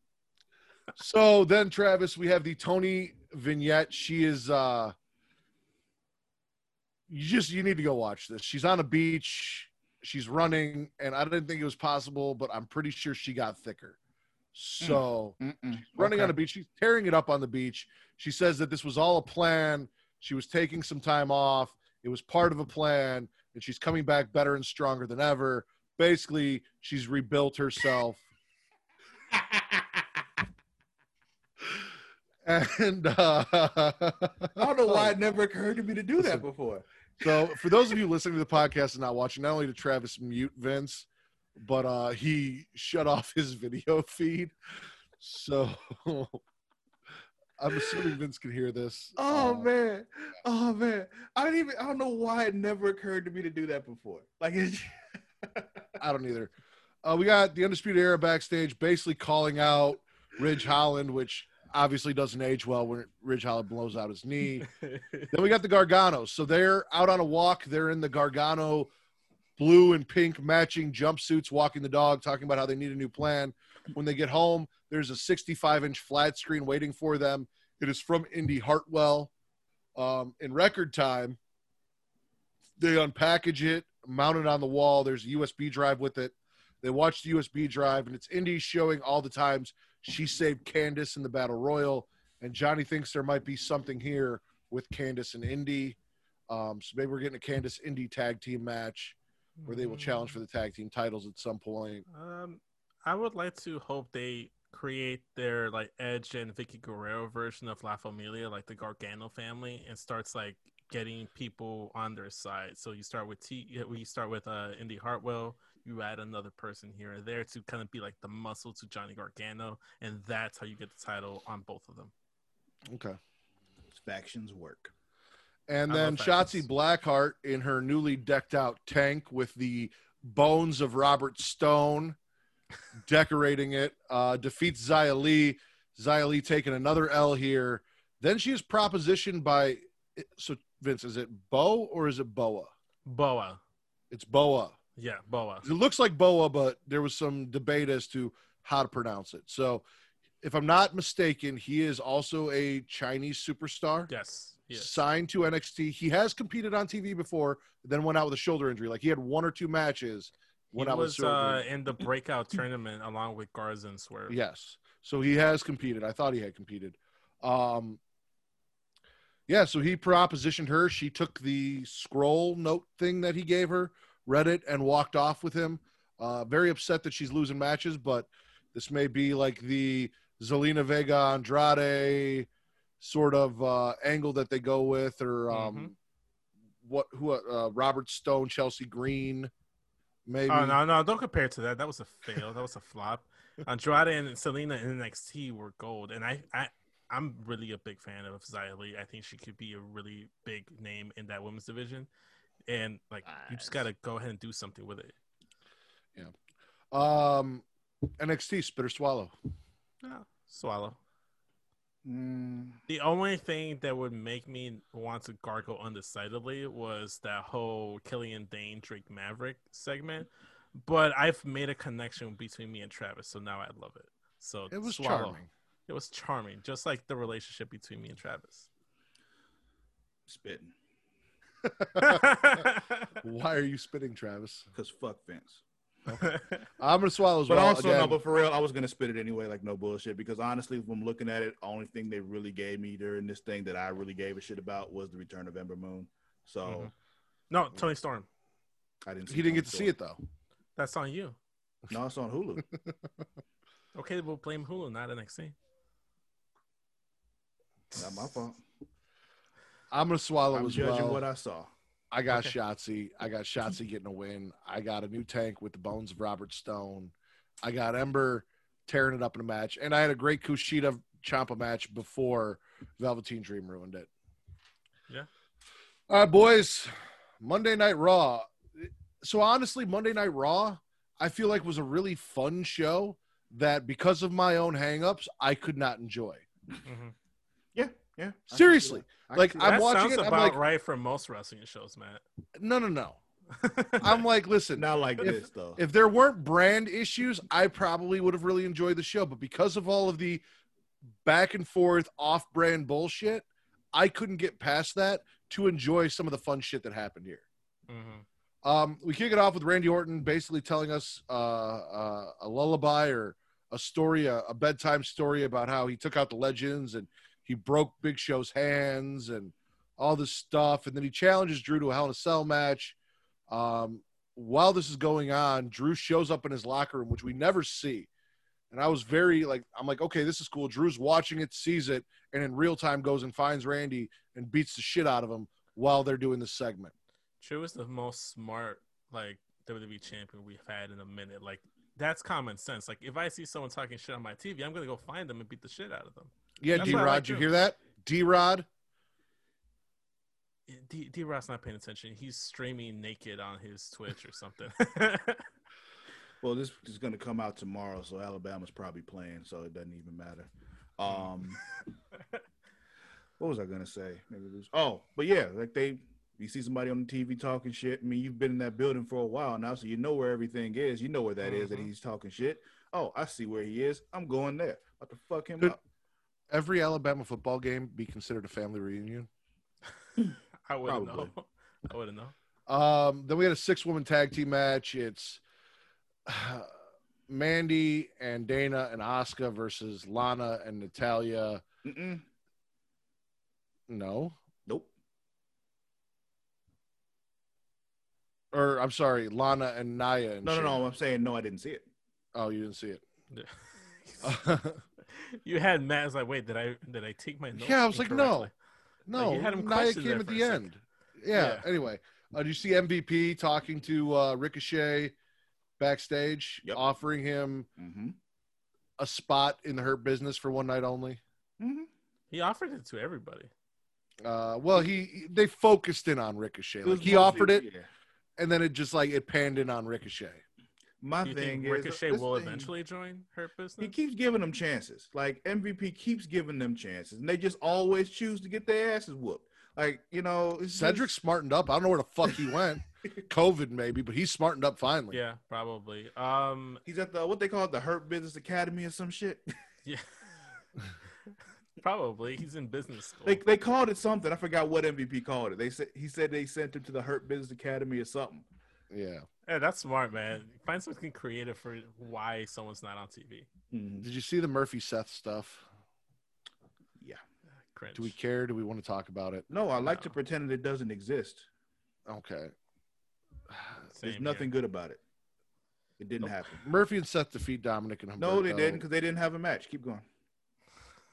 So then, Travis, we have the Toni vignette. She is uh you just you need to go watch this. She's on a beach, she's running, and I didn't think it was possible, but I'm pretty sure she got thicker. So Mm-mm. running Okay. on a beach, she's tearing it up on the beach. She says that this was all a plan. She was taking some time off. It was part of a plan, and she's coming back better and stronger than ever. Basically, she's rebuilt herself. And uh, I don't know why it never occurred to me to do Listen. that before. So, for those of you listening to the podcast and not watching, not only did Travis mute Vince, but uh, he shut off his video feed. So, I'm assuming Vince can hear this. Oh Uh, man, oh man, I don't even. I don't know why it never occurred to me to do that before. Like, it's, I don't either. Uh, we got the Undisputed Era backstage basically calling out Ridge Holland, which obviously doesn't age well when Ridge Holland blows out his knee. then we got the Garganos. So they're out on a walk. They're in the Gargano blue and pink matching jumpsuits, walking the dog, talking about how they need a new plan. When they get home, there's a 65 inch flat screen waiting for them. It is from Indy Hartwell. Um, in record time, they unpackage it, mount it on the wall. There's a USB drive with it. They watch the USB drive, and it's Indy showing all the times she saved Candice in the Battle Royal. And Johnny thinks there might be something here with Candice and Indy. Um, so maybe we're getting a Candice Indy tag team match where they will challenge for the tag team titles at some point. Um, I would like to hope they create their like Edge and Vickie Guerrero version of La Familia, like the Gargano family, and starts like getting people on their side. So you start with T, you start with uh Indy Hartwell. You add another person here or there to kind of be like the muscle to Johnny Gargano, and that's how you get the title on both of them. Okay. factions work. And I then love Shotzi. Blackheart in her newly decked out tank with the bones of Robert Stone decorating it, uh, defeats Xia Li. Xia Li taking another L here. Then she is propositioned by, so Vince, is it Bo or is it Boa? Boa, It's Boa. yeah, Boa. It looks like Boa, but there was some debate as to how to pronounce it. So, if I'm not mistaken, he is also a Chinese superstar Yes, yes. signed to NXT. He has competed on TV before, then went out with a shoulder injury. Like he had one or two matches. He Went out with was uh, in the breakout tournament along with Garza and Swerve. Yes. So he has competed. I thought he had competed. Um yeah, so he propositioned her. She took the scroll note thing that he gave her, read it, and walked off with him. Uh, very upset that she's losing matches, but this may be like the Zelina Vega Andrade sort of uh, angle that they go with, or um, Mhm. what who uh, Robert Stone, Chelsea Green, maybe. Oh no, no, don't compare it to that. That was a fail. That was a flop. Andrade and Zelina in NXT were gold, and I, I, I'm really a big fan of Xia Li. I think she could be a really big name in that women's division, and like you just got to go ahead and do something with it. Yeah. Um, NXT Spitter Swallow. Yeah, swallow. Mm, The only thing that would make me want to gargle undecidedly was that whole Killian Dain Drake Maverick segment. But I've made a connection between me and Travis, so now I love it. So It was swallow. charming. It was charming, just like the relationship between me and Travis. spitting Why are you spitting, Travis? because fuck Vince. I'm gonna swallow as But well. also, no, but for real, I was gonna spit it anyway, like no bullshit. Because honestly, if I'm looking at it, only thing they really gave me during this thing that I really gave a shit about was the return of Ember Moon. So Mhm. no, Toni Storm. I didn't. See he didn't get Toni to see it though. That's on you. No, it's on Hulu. Okay, we'll blame Hulu, not NXT. Not my fault. I'm gonna swallow I'm as judging well. what I saw. I got Okay. Shotzi. I got Shotzi getting a win. I got a new tank with the bones of Robert Stone. I got Ember tearing it up in a match, and I had a great Kushida Ciampa match before Velveteen Dream ruined it. Yeah. All right, boys. Monday Night Raw. So honestly, Monday Night Raw, I feel like was a really fun show that because of my own hangups, I could not enjoy. hmm Yeah, yeah. I can see Seriously. that. I can Like, I'm that. that watching sounds it, I'm about like- right for most wrestling shows, Matt. No, no, no. I'm like, listen, not like if- this though. if there weren't brand issues, I probably would have really enjoyed the show. But because of all of the back and forth off brand bullshit, I couldn't get past that to enjoy some of the fun shit that happened here. hmm Um, we kick it off with Randy Orton basically telling us uh, uh, a lullaby or a story, a, a bedtime story about how he took out the legends and he broke Big Show's hands and all this stuff. And then he challenges Drew to a Hell in a Cell match. Um, while this is going on, Drew shows up in his locker room, which we never see. And I was very like, I'm like, okay, this is cool. Drew's watching it, sees it, and in real time goes and finds Randy and beats the shit out of him while they're doing this segment. Drew is the most smart like WWE champion we've had in a minute. Like that's common sense. Like if I see someone talking shit on my TV, I'm gonna go find them and beat the shit out of them. Yeah, D Rod, like you hear that? D Rod, D D Rod's not paying attention. He's streaming naked on his Twitch or something. Well, this is going to come out tomorrow, so Alabama's probably playing, so it doesn't even matter. Um, what was I going to say? Maybe lose. Oh, but yeah, like they, you see somebody on the TV talking shit. I mean, you've been in that building for a while now, so you know where everything is. You know where that is that Mhm. he's talking shit. Oh, I see where he is. I'm going there. About to fuck him Good. up. Every Alabama football game be considered a family reunion. I wouldn't Probably. know. I wouldn't know. Um, then we had a six woman tag team match. It's Mandy and Dana and Asuka versus Lana and Natalya. Mm-mm. No. Nope. Or I'm sorry, Lana and Nia. And No, no, no. I'm saying no. I didn't see it. Oh, you didn't see it. Yeah. you had Matt. I was like, wait, did I did I take my notes? Yeah, I was like, no. incorrectly? no, you had him Nia came at the end. Yeah. Yeah. Anyway, uh, did you see MVP talking to uh, Ricochet backstage, Yep. offering him Mm-hmm. a spot in the Hurt Business for one night only? Mm-hmm. He offered it to everybody. Uh, well, he they focused in on Ricochet. Like he offered it, and then it just like it panned in on Ricochet. My you thing think is, Ricochet this will thing- eventually join Hurt Business. He keeps giving them chances. Like MVP keeps giving them chances, and they just always choose to get their asses whooped. Like you know, Cedric just- smartened up. I don't know where the fuck he went. COVID maybe, but he's smartened up finally. Yeah, probably. Um, he's at the what they call it, the Hurt Business Academy or some shit. yeah, probably. He's in business school. they they called it something. I forgot what MVP called it. They said he said they sent him to the Hurt Business Academy or something. Yeah. Yeah, that's smart, man. Find something creative for why someone's not on TV. Mm-hmm. Did you see the Murphy Seth stuff? Yeah. Cringe. Do we care? Do we want to talk about it? No, I like to pretend that it doesn't exist. Okay. There's nothing here. good about it. It didn't Nope. happen. Murphy and Seth defeat Dominic and Humberto. No, they didn't because they didn't have a match. Keep going.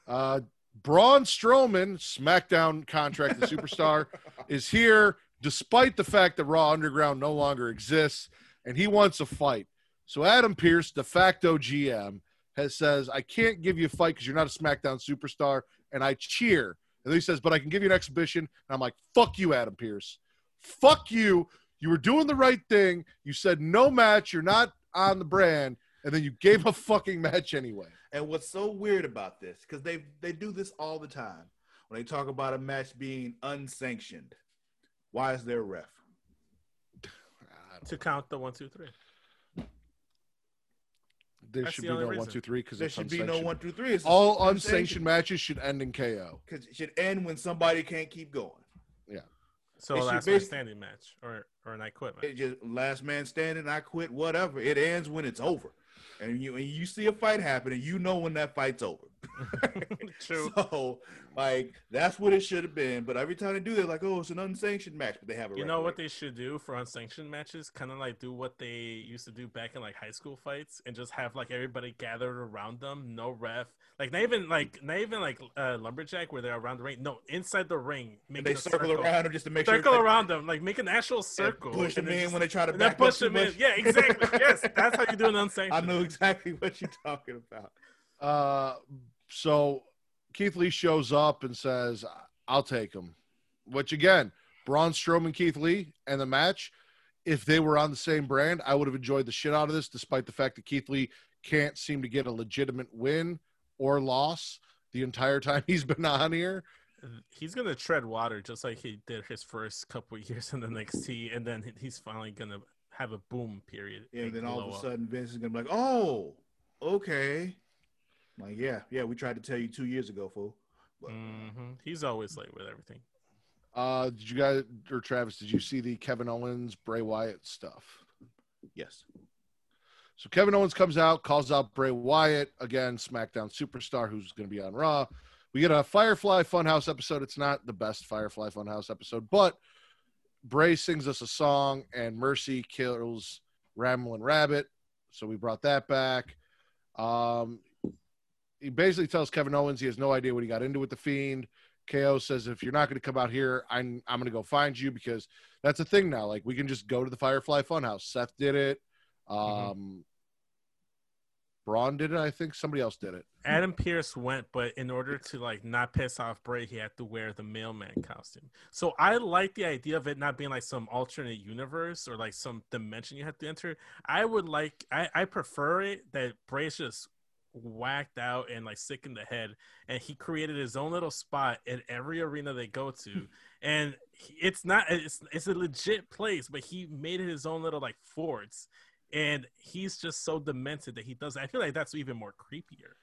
Uh, Braun Strowman, SmackDown contract, the superstar, is here despite the fact that Raw Underground no longer exists, and he wants a fight. So Adam Pearce, de facto GM, has says, "I can't give you a fight because you're not a SmackDown superstar," and I cheer. And he says, "But I can give you an exhibition." And I'm like, "Fuck you, Adam Pearce. Fuck you. You were doing the right thing. You said no match. You're not on the brand." And then you gave a fucking match anyway. And what's so weird about this, because they they do this all the time when they talk about a match being unsanctioned. Why is there a ref? to count the one, two, three. There That's should the be only no one, reason. two, three because There it's should be no unsanctioned. one, two, three. It's All unsanctioned matches should end in KO. because it should end when somebody can't keep going. Yeah. So It should last man basi- standing match or or an I quit match. It just last man standing, I quit, whatever. It ends when it's over, and you and you see a fight happen, and you know when that fight's over. True. So, like, that's what it should have been. But every time they do, they're like, "Oh, it's an unsanctioned match," but they have a. You know what they should do for unsanctioned matches? Kind of like do what they used to do back in like high school fights, and just have like everybody gathered around them, no ref, like not even like not even like uh, lumberjack where they're around the ring. No, inside the ring, And make they a circle around them just to make circle sure around them, like make an actual and circle, push and them in just- when they try to back push them in. Yeah, exactly. yes, that's how you do an unsanctioned. I know exactly what you're talking about. Uh, so Keith Lee shows up and says, "I'll take him." Which again, Braun Strowman, Keith Lee, and the match. If they were on the same brand, I would have enjoyed the shit out of this, despite the fact that Keith Lee can't seem to get a legitimate win or loss the entire time he's been on here. He's gonna tread water just like he did his first couple of years in the NXT, and then he's finally gonna have a boom period. Yeah, and then all of blow a up. sudden Vince is gonna be like, "Oh, okay." Like, yeah, yeah, we tried to tell you two years ago, fool. But, Mhm. he's always late with everything. Uh, did you guys or Travis? Did you see the Kevin Owens Bray Wyatt stuff? Yes. So Kevin Owens comes out, calls out Bray Wyatt again, SmackDown superstar who's going to be on Raw. We get a Firefly Funhouse episode. It's not the best Firefly Funhouse episode, but Bray sings us a song and Mercy kills Ramblin' Rabbit. So we brought that back. Um, he basically tells Kevin Owens he has no idea what he got into with the Fiend. KO says, if you're not going to come out here, I'm I'm going to go find you because that's a thing now. Like we can just go to the Firefly Funhouse. Seth did it. Um, Braun did it. I think somebody else did it. Adam Pearce went, but in order to like not piss off Bray, he had to wear the mailman costume. So I like the idea of it not being like some alternate universe or like some dimension you have to enter. I would like, I, I prefer it that Bray's just whacked out and like sick in the head, and he created his own little spot in every arena they go to, and he- it's not, it's it's a legit place, but he made his own little like forts. And he's just so demented that he does. I feel like that's even more creepier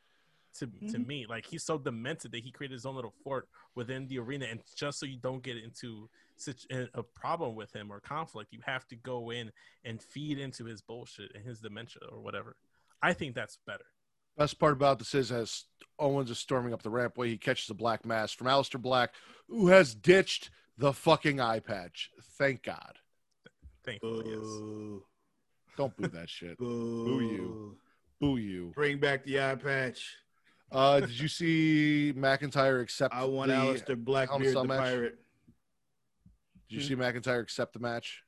to to Mhm. me. Like he's so demented that he created his own little fort within the arena, and just so you don't get into such a problem with him or conflict, you have to go in and feed into his bullshit and his dementia or whatever. I think that's better. Best part about this is as Owens is storming up the rampway, he catches a black mass from Aleister Black, who has ditched the fucking eye patch. Thank God. Thankfully, yes. Don't boo that shit. Boo. you. Boo you. Bring back the eye patch. Uh, did you see McIntyre accept I want the, Aleister Blackbeard the match? pirate. Did you see McIntyre accept the match?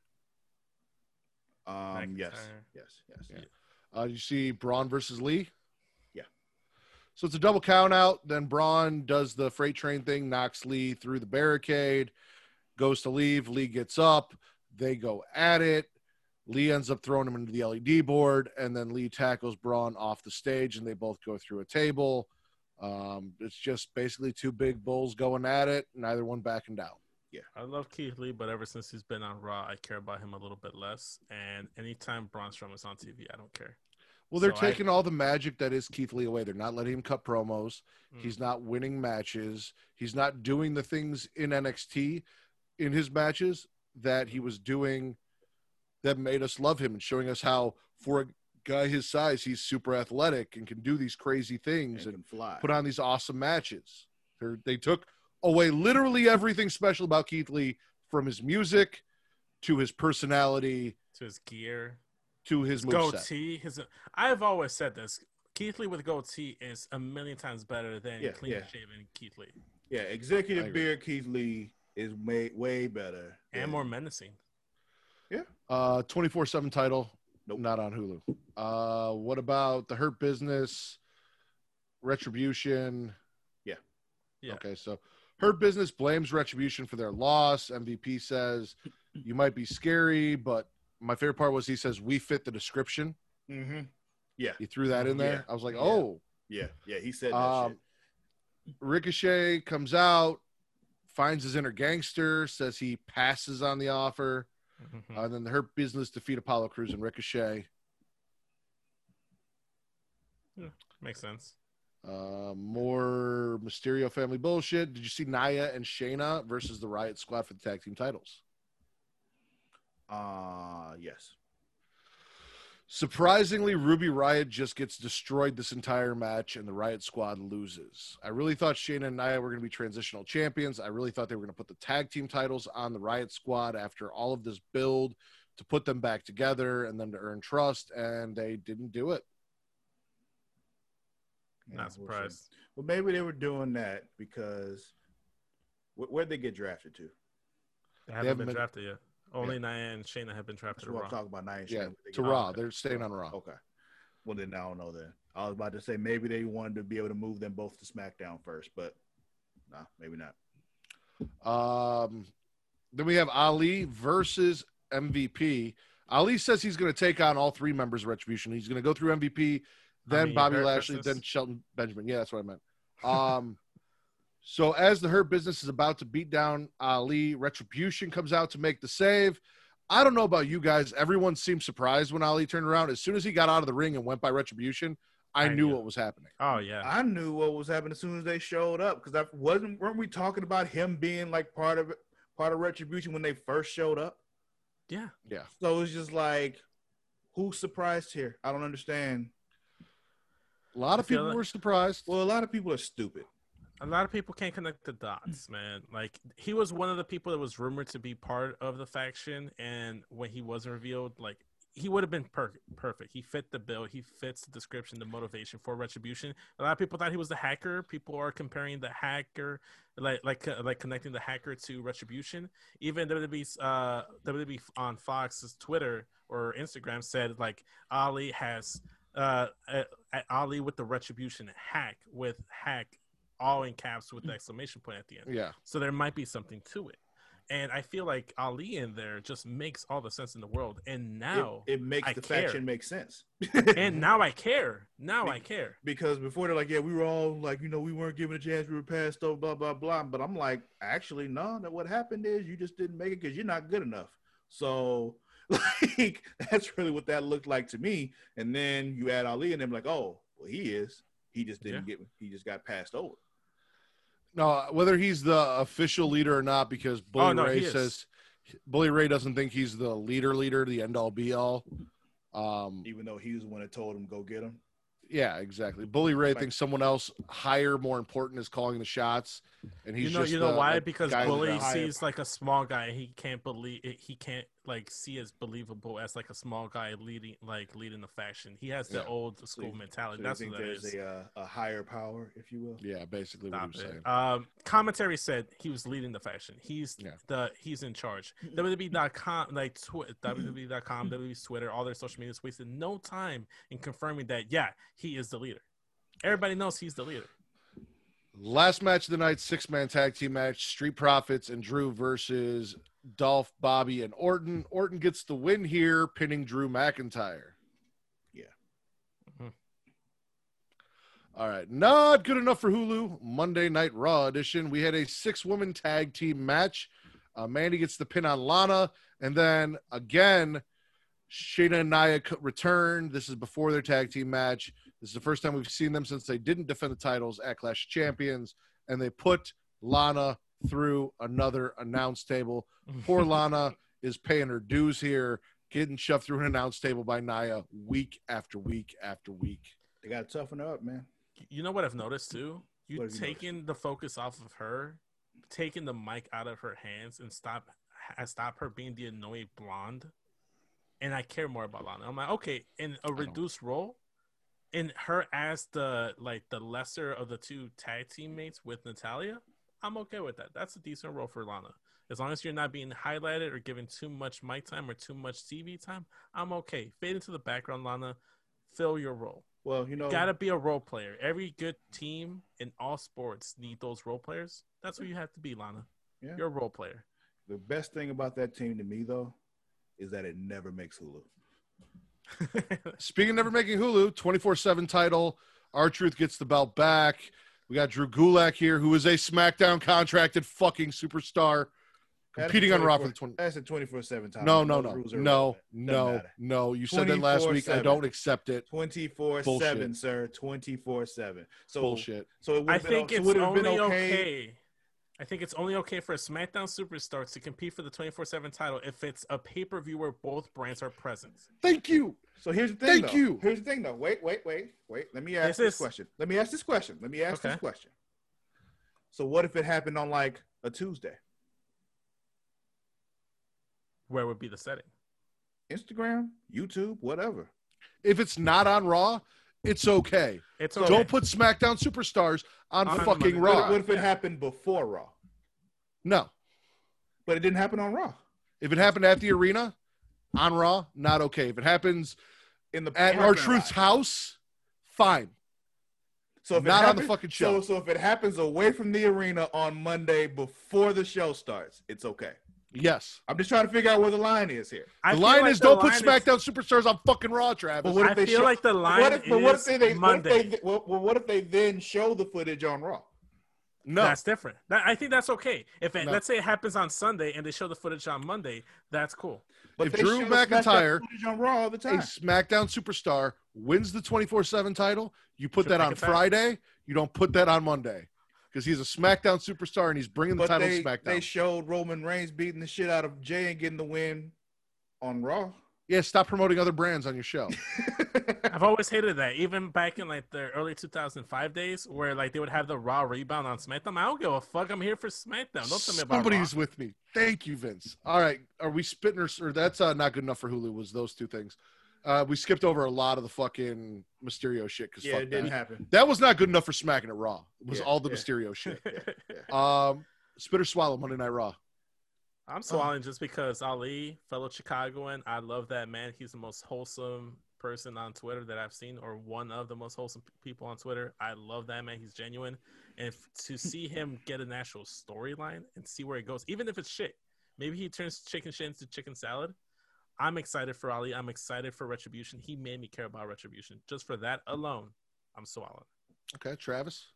Um, yes, yes, yes. Yeah. Uh, did you see Braun versus Lee? So it's a double count out. Then Braun does the freight train thing, knocks Lee through the barricade, goes to leave. Lee gets up. They go at it. Lee ends up throwing him into the LED board, and then Lee tackles Braun off the stage, and they both go through a table. Um, it's just basically two big bulls going at it, neither one backing down. Yeah. I love Keith Lee, but ever since he's been on Raw, I care about him a little bit less. And anytime Braun Strowman's on TV, I don't care. Well, they're So I- taking all the magic that is Keith Lee away. They're not letting him cut promos. Mm. He's not winning matches. He's not doing the things in NXT in his matches that he was doing that made us love him and showing us how, for a guy his size, he's super athletic and can do these crazy things And and fly. put on these awesome matches. They're, they took away literally everything special about Keith Lee from his music to his personality to his gear, to his his moveset. goatee. His I've always said this. Keith Lee with goatee is a million times better than Yeah, clean yeah. shaven Keith Lee yeah, executive agree. beard Keith Lee is way way better and than- more menacing. Yeah. Uh, 24/7 title. Nope. Not on Hulu. Uh, what about the Hurt Business, Retribution? Yeah. Yeah. Okay, so Hurt Business blames Retribution for their loss. MVP says you might be scary, but my favorite part was he says we fit the description. Mhm. Yeah, He threw that in there. Yeah. I was like, oh. yeah, yeah. He said that Um, Ricochet comes out, finds his inner gangster, says he passes on the offer. Mhm. Uh, then the Hurt Business defeat Apollo Crews and Ricochet. Makes sense. Uh, more Mysterio family bullshit. Did you see Nia and Shayna versus the Riot Squad for the tag team titles? Shit. Uh yes. Surprisingly, Ruby Riott just gets destroyed this entire match, and the Riot Squad loses. I really thought Shayna and Nia were going to be transitional champions. I really thought they were going to put the tag team titles on the Riot Squad after all of this build to put them back together and them to earn trust, and they didn't do it. Not surprised. Well, maybe they were doing that because where'd they get drafted to? They haven't haven't been been- drafted yet. Only Nia and Shayna have been trapped That's to what Raw. I'm talking about. Nine Yeah, Shane, they to get- Raw. They're staying on Raw. Okay. Well, then I don't know. Then I was about to say maybe they wanted to be able to move them both to SmackDown first, but nah, maybe not. Um, then we have Ali versus MVP. Ali says he's going to take on all three members of Retribution. He's going to go through MVP, then mean, Bobby Lashley, Business? then Shelton Benjamin. Yeah, that's what I meant. Um, so as the Hurt Business is about to beat down Ali, Retribution comes out to make the save. I don't know about you guys. Everyone seemed surprised when Ali turned around. As soon as he got out of the ring and went by Retribution, I, I knew knew. what was happening. Oh yeah. I knew what was happening as soon as they showed up because I wasn't. weren't we talking about him being like part of it, part of Retribution when they first showed up? yeah. Yeah. So it's just like, who's surprised here? I don't understand. A lot of people like- were surprised. Well, a lot of people are stupid. A lot of people can't connect the dots, man. Like he was one of the people that was rumored to be part of the faction, and when he was revealed, like he would have been per- perfect. He fit the bill. He fits the description, the motivation for retribution. A lot of people thought he was the hacker. People are comparing the hacker, like like uh, like connecting the hacker to retribution. Even WWE's uh, WWE on Fox's Twitter or Instagram said like Ali has uh, uh, Ali with the retribution hack with hack all in caps with the exclamation point at the end. yeah. So there might be something to it. And I feel like Ali in there just makes all the sense in the world. And now it, it makes I the care. faction make sense. and now I care. Now Be- I care. because before they're like, yeah, we were all like, you know, we weren't given a chance, we were passed over, blah blah blah. But I'm like, actually, no. That what happened is you just didn't make it because you're not good enough. So, like, that's really what that looked like to me. And then you add Ali, and them like, oh, well, he is. He just didn't get. He just got passed over. No, whether he's the official leader or not, because Bully Oh, no, Ray says Bully Ray doesn't think he's the leader, leader, the end all be all. Um, Even though he was the one that told him go get him. yeah, exactly. Bully Ray Like- thinks someone else higher, more important, is calling the shots, and he's you know, just you know the, why? like, because guy in the Bully back. sees like a small guy. He can't believe he can't like see as believable as like a small guy leading like leading the faction. He has the Yeah. old school you- mentality. So That's you what think that there's is. a uh, a higher power, if you will. Yeah, basically what Stop he was saying. it. Um, commentary said he was leading the faction. He's Yeah. the he's in charge. WWE.com, like tw- WWE.com, WWE's Twitter, all their social medias wasted no time in confirming that. Yeah, he is the leader. Everybody knows he's the leader. Last match of the night, six man tag team match: Street Profits and Drew versus Dolph, Bobby, and Orton. Orton gets the win here, pinning Drew McIntyre. Yeah. Mhm. All right, not good enough for Hulu. Monday Night Raw edition. We had a six woman tag team match. Uh, Mandy gets the pin on Lana, and then again, Shayna and Nia co- return. This is before their tag team match. This is the first time we've seen them since they didn't defend the titles at Clash of Champions, and they put Lana through another announce table. Poor Lana is paying her dues here, getting shoved through an announce table by Nia week after week after week. They got to toughen up, man. You know what I've noticed too? You taking have the focus off of her, taking the mic out of her hands, and stop ha- stop her being the annoying blonde. And I care more about Lana. I'm like, okay, in a reduced role, in her as the like the lesser of the two tag teammates with Natalya, I'm okay with that. That's a decent role for Lana. As long as you're not being highlighted or given too much mic time or too much TV time, I'm okay. Fade into the background, Lana. Fill your role Well, you know, gotta be a role player. Every good team in all sports need those role players. That's who you have to be, Lana. Yeah. You're a role player. the best thing about that team to me though is that it never makes Hulu. Speaking of never making Hulu, 24 7 title. R-Truth gets the belt back. We got Drew Gulak here, who is a SmackDown contracted fucking superstar, competing on Raw for the 20. That's a 24 7 time. No, no, no, no, no, matter. no. You said that last week. I don't accept it. 24 7, sir. 24 7. So, Bullshit. so it would I have been, think so it's would have only been okay. okay. I think it's only okay for a SmackDown superstar to compete for the 24 7 title if it's a pay per view where both brands are present. Thank you. So here's the thing. Thank though. you. Here's the thing, though. Wait, wait, wait, wait. Let me ask This this is- question. Let me ask this question. Let me ask this Okay. question. So what if it happened on like a Tuesday? Where would be the setting? Instagram, YouTube, whatever. If it's not on Raw, it's okay. It's okay. Don't put SmackDown superstars on, On fucking Monday. What, Raw. what if it Yeah. happened before Raw? No. But it didn't happen on Raw. If it happened at the arena on Raw, not okay. If it happens In the at R-Truth's house, fine. So if it not on the fucking show. So, so if it happens away from the arena on Monday before the show starts, it's okay. Yes. I'm just trying to figure out where the line is here. I The feel line like is the don't put line is- SmackDown superstars on fucking Raw, Travis. But what if I they feel show- like the line What if, but what if is they, they what if Monday. they well, well, what if they then show the footage on Raw? no. That's different. That, I think that's okay. If it, No. let's say it happens on Sunday and they show the footage on Monday, that's cool. But If Drew McIntyre- on Raw all the a. SmackDown superstar wins the 24 7 title, you put Drew that on McIntyre? Friday. You don't put that on Monday because he's a SmackDown superstar and he's bringing the But title they, to SmackDown. they showed Roman Reigns beating the shit out of Jey and getting the win on Raw. yeah, stop promoting other brands on your show. I've always hated that. Even back in like the early 2005 days, where like they would have the Raw rebound on SmackDown. I don't give a fuck. I'm here for SmackDown. Don't tell me about Raw. With me. Thank you, Vince. All right, are we spitting or, or that's uh, not good enough for Hulu? Was those two things? Uh, we skipped over a lot of the fucking Mysterio shit because yeah, fuck it didn't that. happen. That was not good enough for smacking it raw. It was Yeah, all the yeah. Mysterio shit. Um, spit or swallow Monday Night Raw. I'm swallowing just because Ali, fellow Chicagoan, I love that man. He's the most wholesome person on Twitter that I've seen, or one of the most wholesome p- people on Twitter. I love that man. He's genuine, and if, to see him get an actual storyline and see where it goes, even if it's shit, maybe he turns chicken shit into chicken salad. I'm excited for Ali. I'm excited for Retribution. He made me care about Retribution just for that alone. I'm swallowing. Okay, Travis.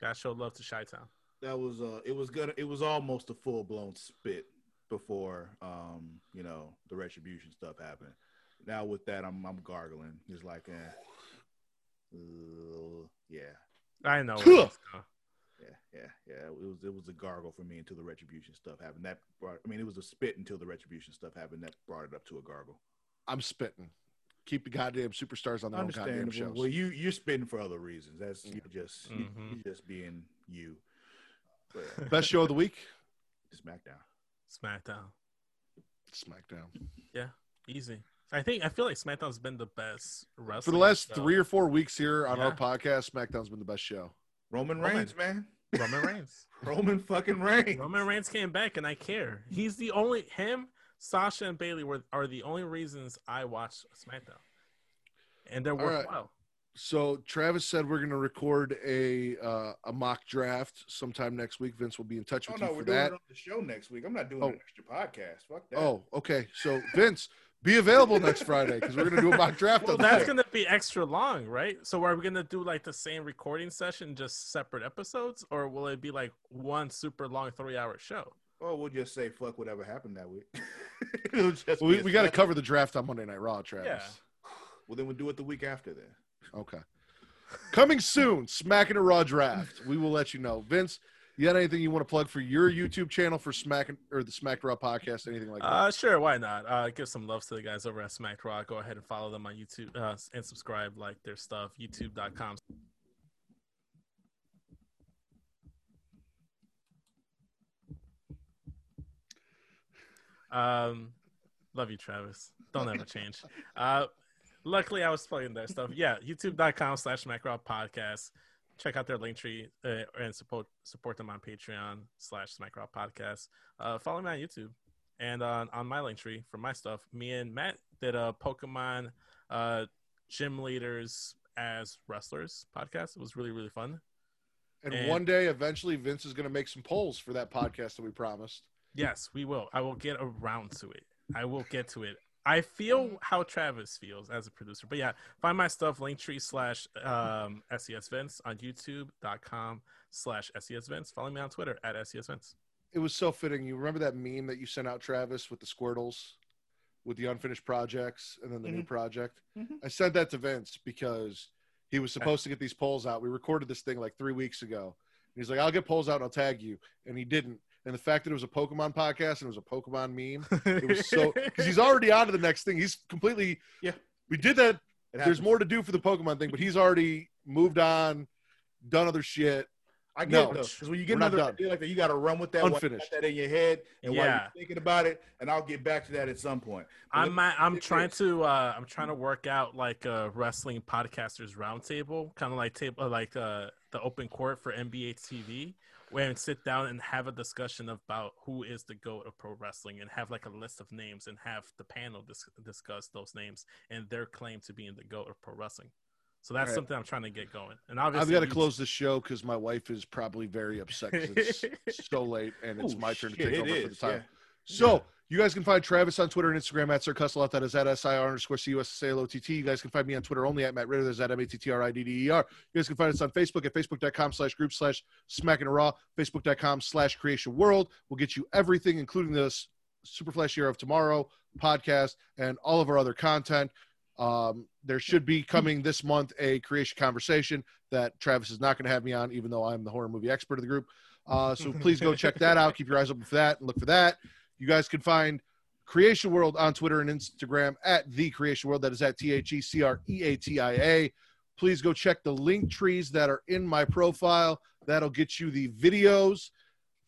Guys showed love to Chi Town. That was uh it was gonna it was almost a full blown spit before um, you know, the retribution stuff happened. Now with that I'm I'm gargling. It's like eh, uh, yeah. I know. Huh. it is, uh, Yeah, yeah, yeah. It was it was a gargle for me until the retribution stuff happened. That brought I mean it was a spit until the retribution stuff happened. That brought it up to a gargle. I'm spitting. Keep the goddamn superstars on their own goddamn Understandable. shows. Well, you you're spitting for other reasons. That's Yeah. you just you, Mhm. you're just being you. But yeah, Best show of the week? SmackDown. SmackDown. SmackDown. Yeah, easy. I think I feel like SmackDown's been the best wrestling For the last show. three or four weeks here on our podcast, SmackDown's been the best show. Roman Roman. Reigns, man. Roman Reigns. Roman fucking Reigns. Roman Reigns came back, and I care. He's the only him, Sasha, and Bayley were are the only reasons I watch SmackDown, and they're All right. worthwhile. So Travis said we're going to record a uh, a mock draft sometime next week. Vince will be in touch Oh with no, you we're for doing it on the show next week. I'm not doing Oh. an extra podcast. Fuck that. Oh, okay. So Vince, be available next Friday because we're going to do a mock draft. Well, on that's that. gonna be extra long, right? So are we gonna do like the same recording session, just separate episodes, or will it be like one super long three hour show? Oh, we'll just say fuck whatever happened that week. Just Well, we we got to cover the draft on Monday Night Raw, Travis. Yeah. Well, then we'll do it the week after then. Okay. Coming soon, Smacking a Raw draft. We will let you know. Vince, you got anything you want to plug for your YouTube channel for Smacking or the Smack Raw podcast? Anything like that? Uh, sure, why not? Uh, give some love to the guys over at Smack Rock. Go ahead and follow them on YouTube uh, and subscribe, like their stuff. YouTube.com. Um, love you, Travis. Don't ever change. Uh, luckily, I was plugging their stuff. Yeah, YouTube.com slash Smack Rock podcast. Check out their link tree uh, and support support them on Patreon slash Smack podcast. Uh, follow me on YouTube. And on, on my link tree for my stuff, me and Matt did a Pokemon uh, gym leaders as wrestlers podcast. It was really, really fun. and and- one day, eventually, Vince is going to make some polls for that podcast that we promised. Yes, we will. I will get around to it. I will get to it. I feel how Travis feels as a producer. But yeah, find my stuff, linktree slash um, SES Vince on youtube.com slash SES Vince. Follow me on Twitter at SES Vince. It was so fitting. You remember that meme that you sent out, Travis, with the Squirtles, with the unfinished projects, and then the new project? Mhm. I sent that to Vince because he was supposed to get these polls out. We recorded this thing like three weeks ago. And he's like, I'll get polls out and I'll tag you. And he didn't. And the fact that it was a Pokemon podcast and it was a Pokemon meme, it was so because he's already on to the next thing. He's completely Yeah. We did that. There's more to do for the Pokemon thing, but he's already moved on, done other shit. I get No. it though, because when you get another done. idea like that, you got to run with that, while you got Unfinished. that in your head, and while Yeah. you're thinking about it, and I'll get back to that at some point. But I'm let I'm trying this. to uh I'm trying to work out like a wrestling podcasters roundtable, kind of like table like uh the open court for NBA TV, where and sit down and have a discussion about who is the goat of pro wrestling, and have like a list of names, and have the panel dis- discuss those names and their claim to being the goat of pro wrestling. So that's Alright. something I'm trying to get going. And obviously, I've got to you- close the show because my wife is probably very upset. it's so late and it's Ooh, my turn to shit, take it over for the time. yeah. So you guys can find Travis on Twitter and Instagram at Sir Cussalott. That is at SIR underscore CUSSALOTT. You guys can find me on Twitter only at Matt Ridder. There's at M-A-T-T-R-I-D-D-E-R. You guys can find us on Facebook at Facebook.com slash group slash Smacking Raw. Facebook.com slash Creation World. We'll get you everything, including this Super Flash Year of Tomorrow podcast and all of our other content. Um, there should be coming this month a creation conversation that Travis is not going to have me on, even though I'm the horror movie expert of the group. Uh, so please go check that out. Keep your eyes open for that and look for that. You guys can find Creation World on Twitter and Instagram at the Creation World. That is at T H E C R E A T I A. Please go check the link trees that are in my profile. That'll get you the videos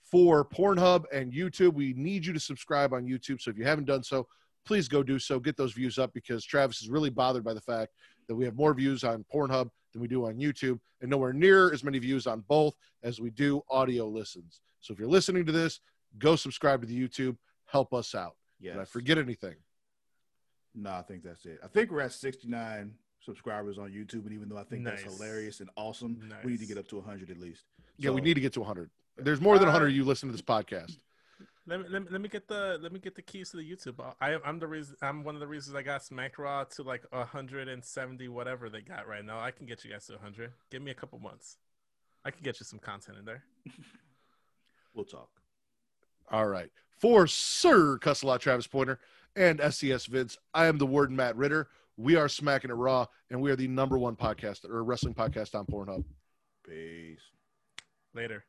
for Pornhub and YouTube. We need you to subscribe on YouTube. So if you haven't done so, please go do so. Get those views up because Travis is really bothered by the fact that we have more views on Pornhub than we do on YouTube and nowhere near as many views on both as we do audio listens. So if you're listening to this, go subscribe to the YouTube. Help us out. Yes. Did I forget anything? No, I think that's it. I think we're at 69 subscribers on YouTube, and even though I think Nice. that's hilarious and awesome, we need to get up to 100 at least. Yeah, we need to get to 100. There's more than 100 Uh, of you listen to this podcast. Let me, let me let me get the let me get the keys to the YouTube. I I'm the reason I'm one of the reasons I got Smack Raw to like 170 whatever they got right now. I can get you guys to 100. Give me a couple months. I can get you some content in there. We'll talk. All right. For Sir Cussalott Travis Pointer and SCS Vince, I am the warden Matt Ridder. We are Smacking It Raw, and we are the number one podcast or wrestling podcast on Pornhub. Peace. Later.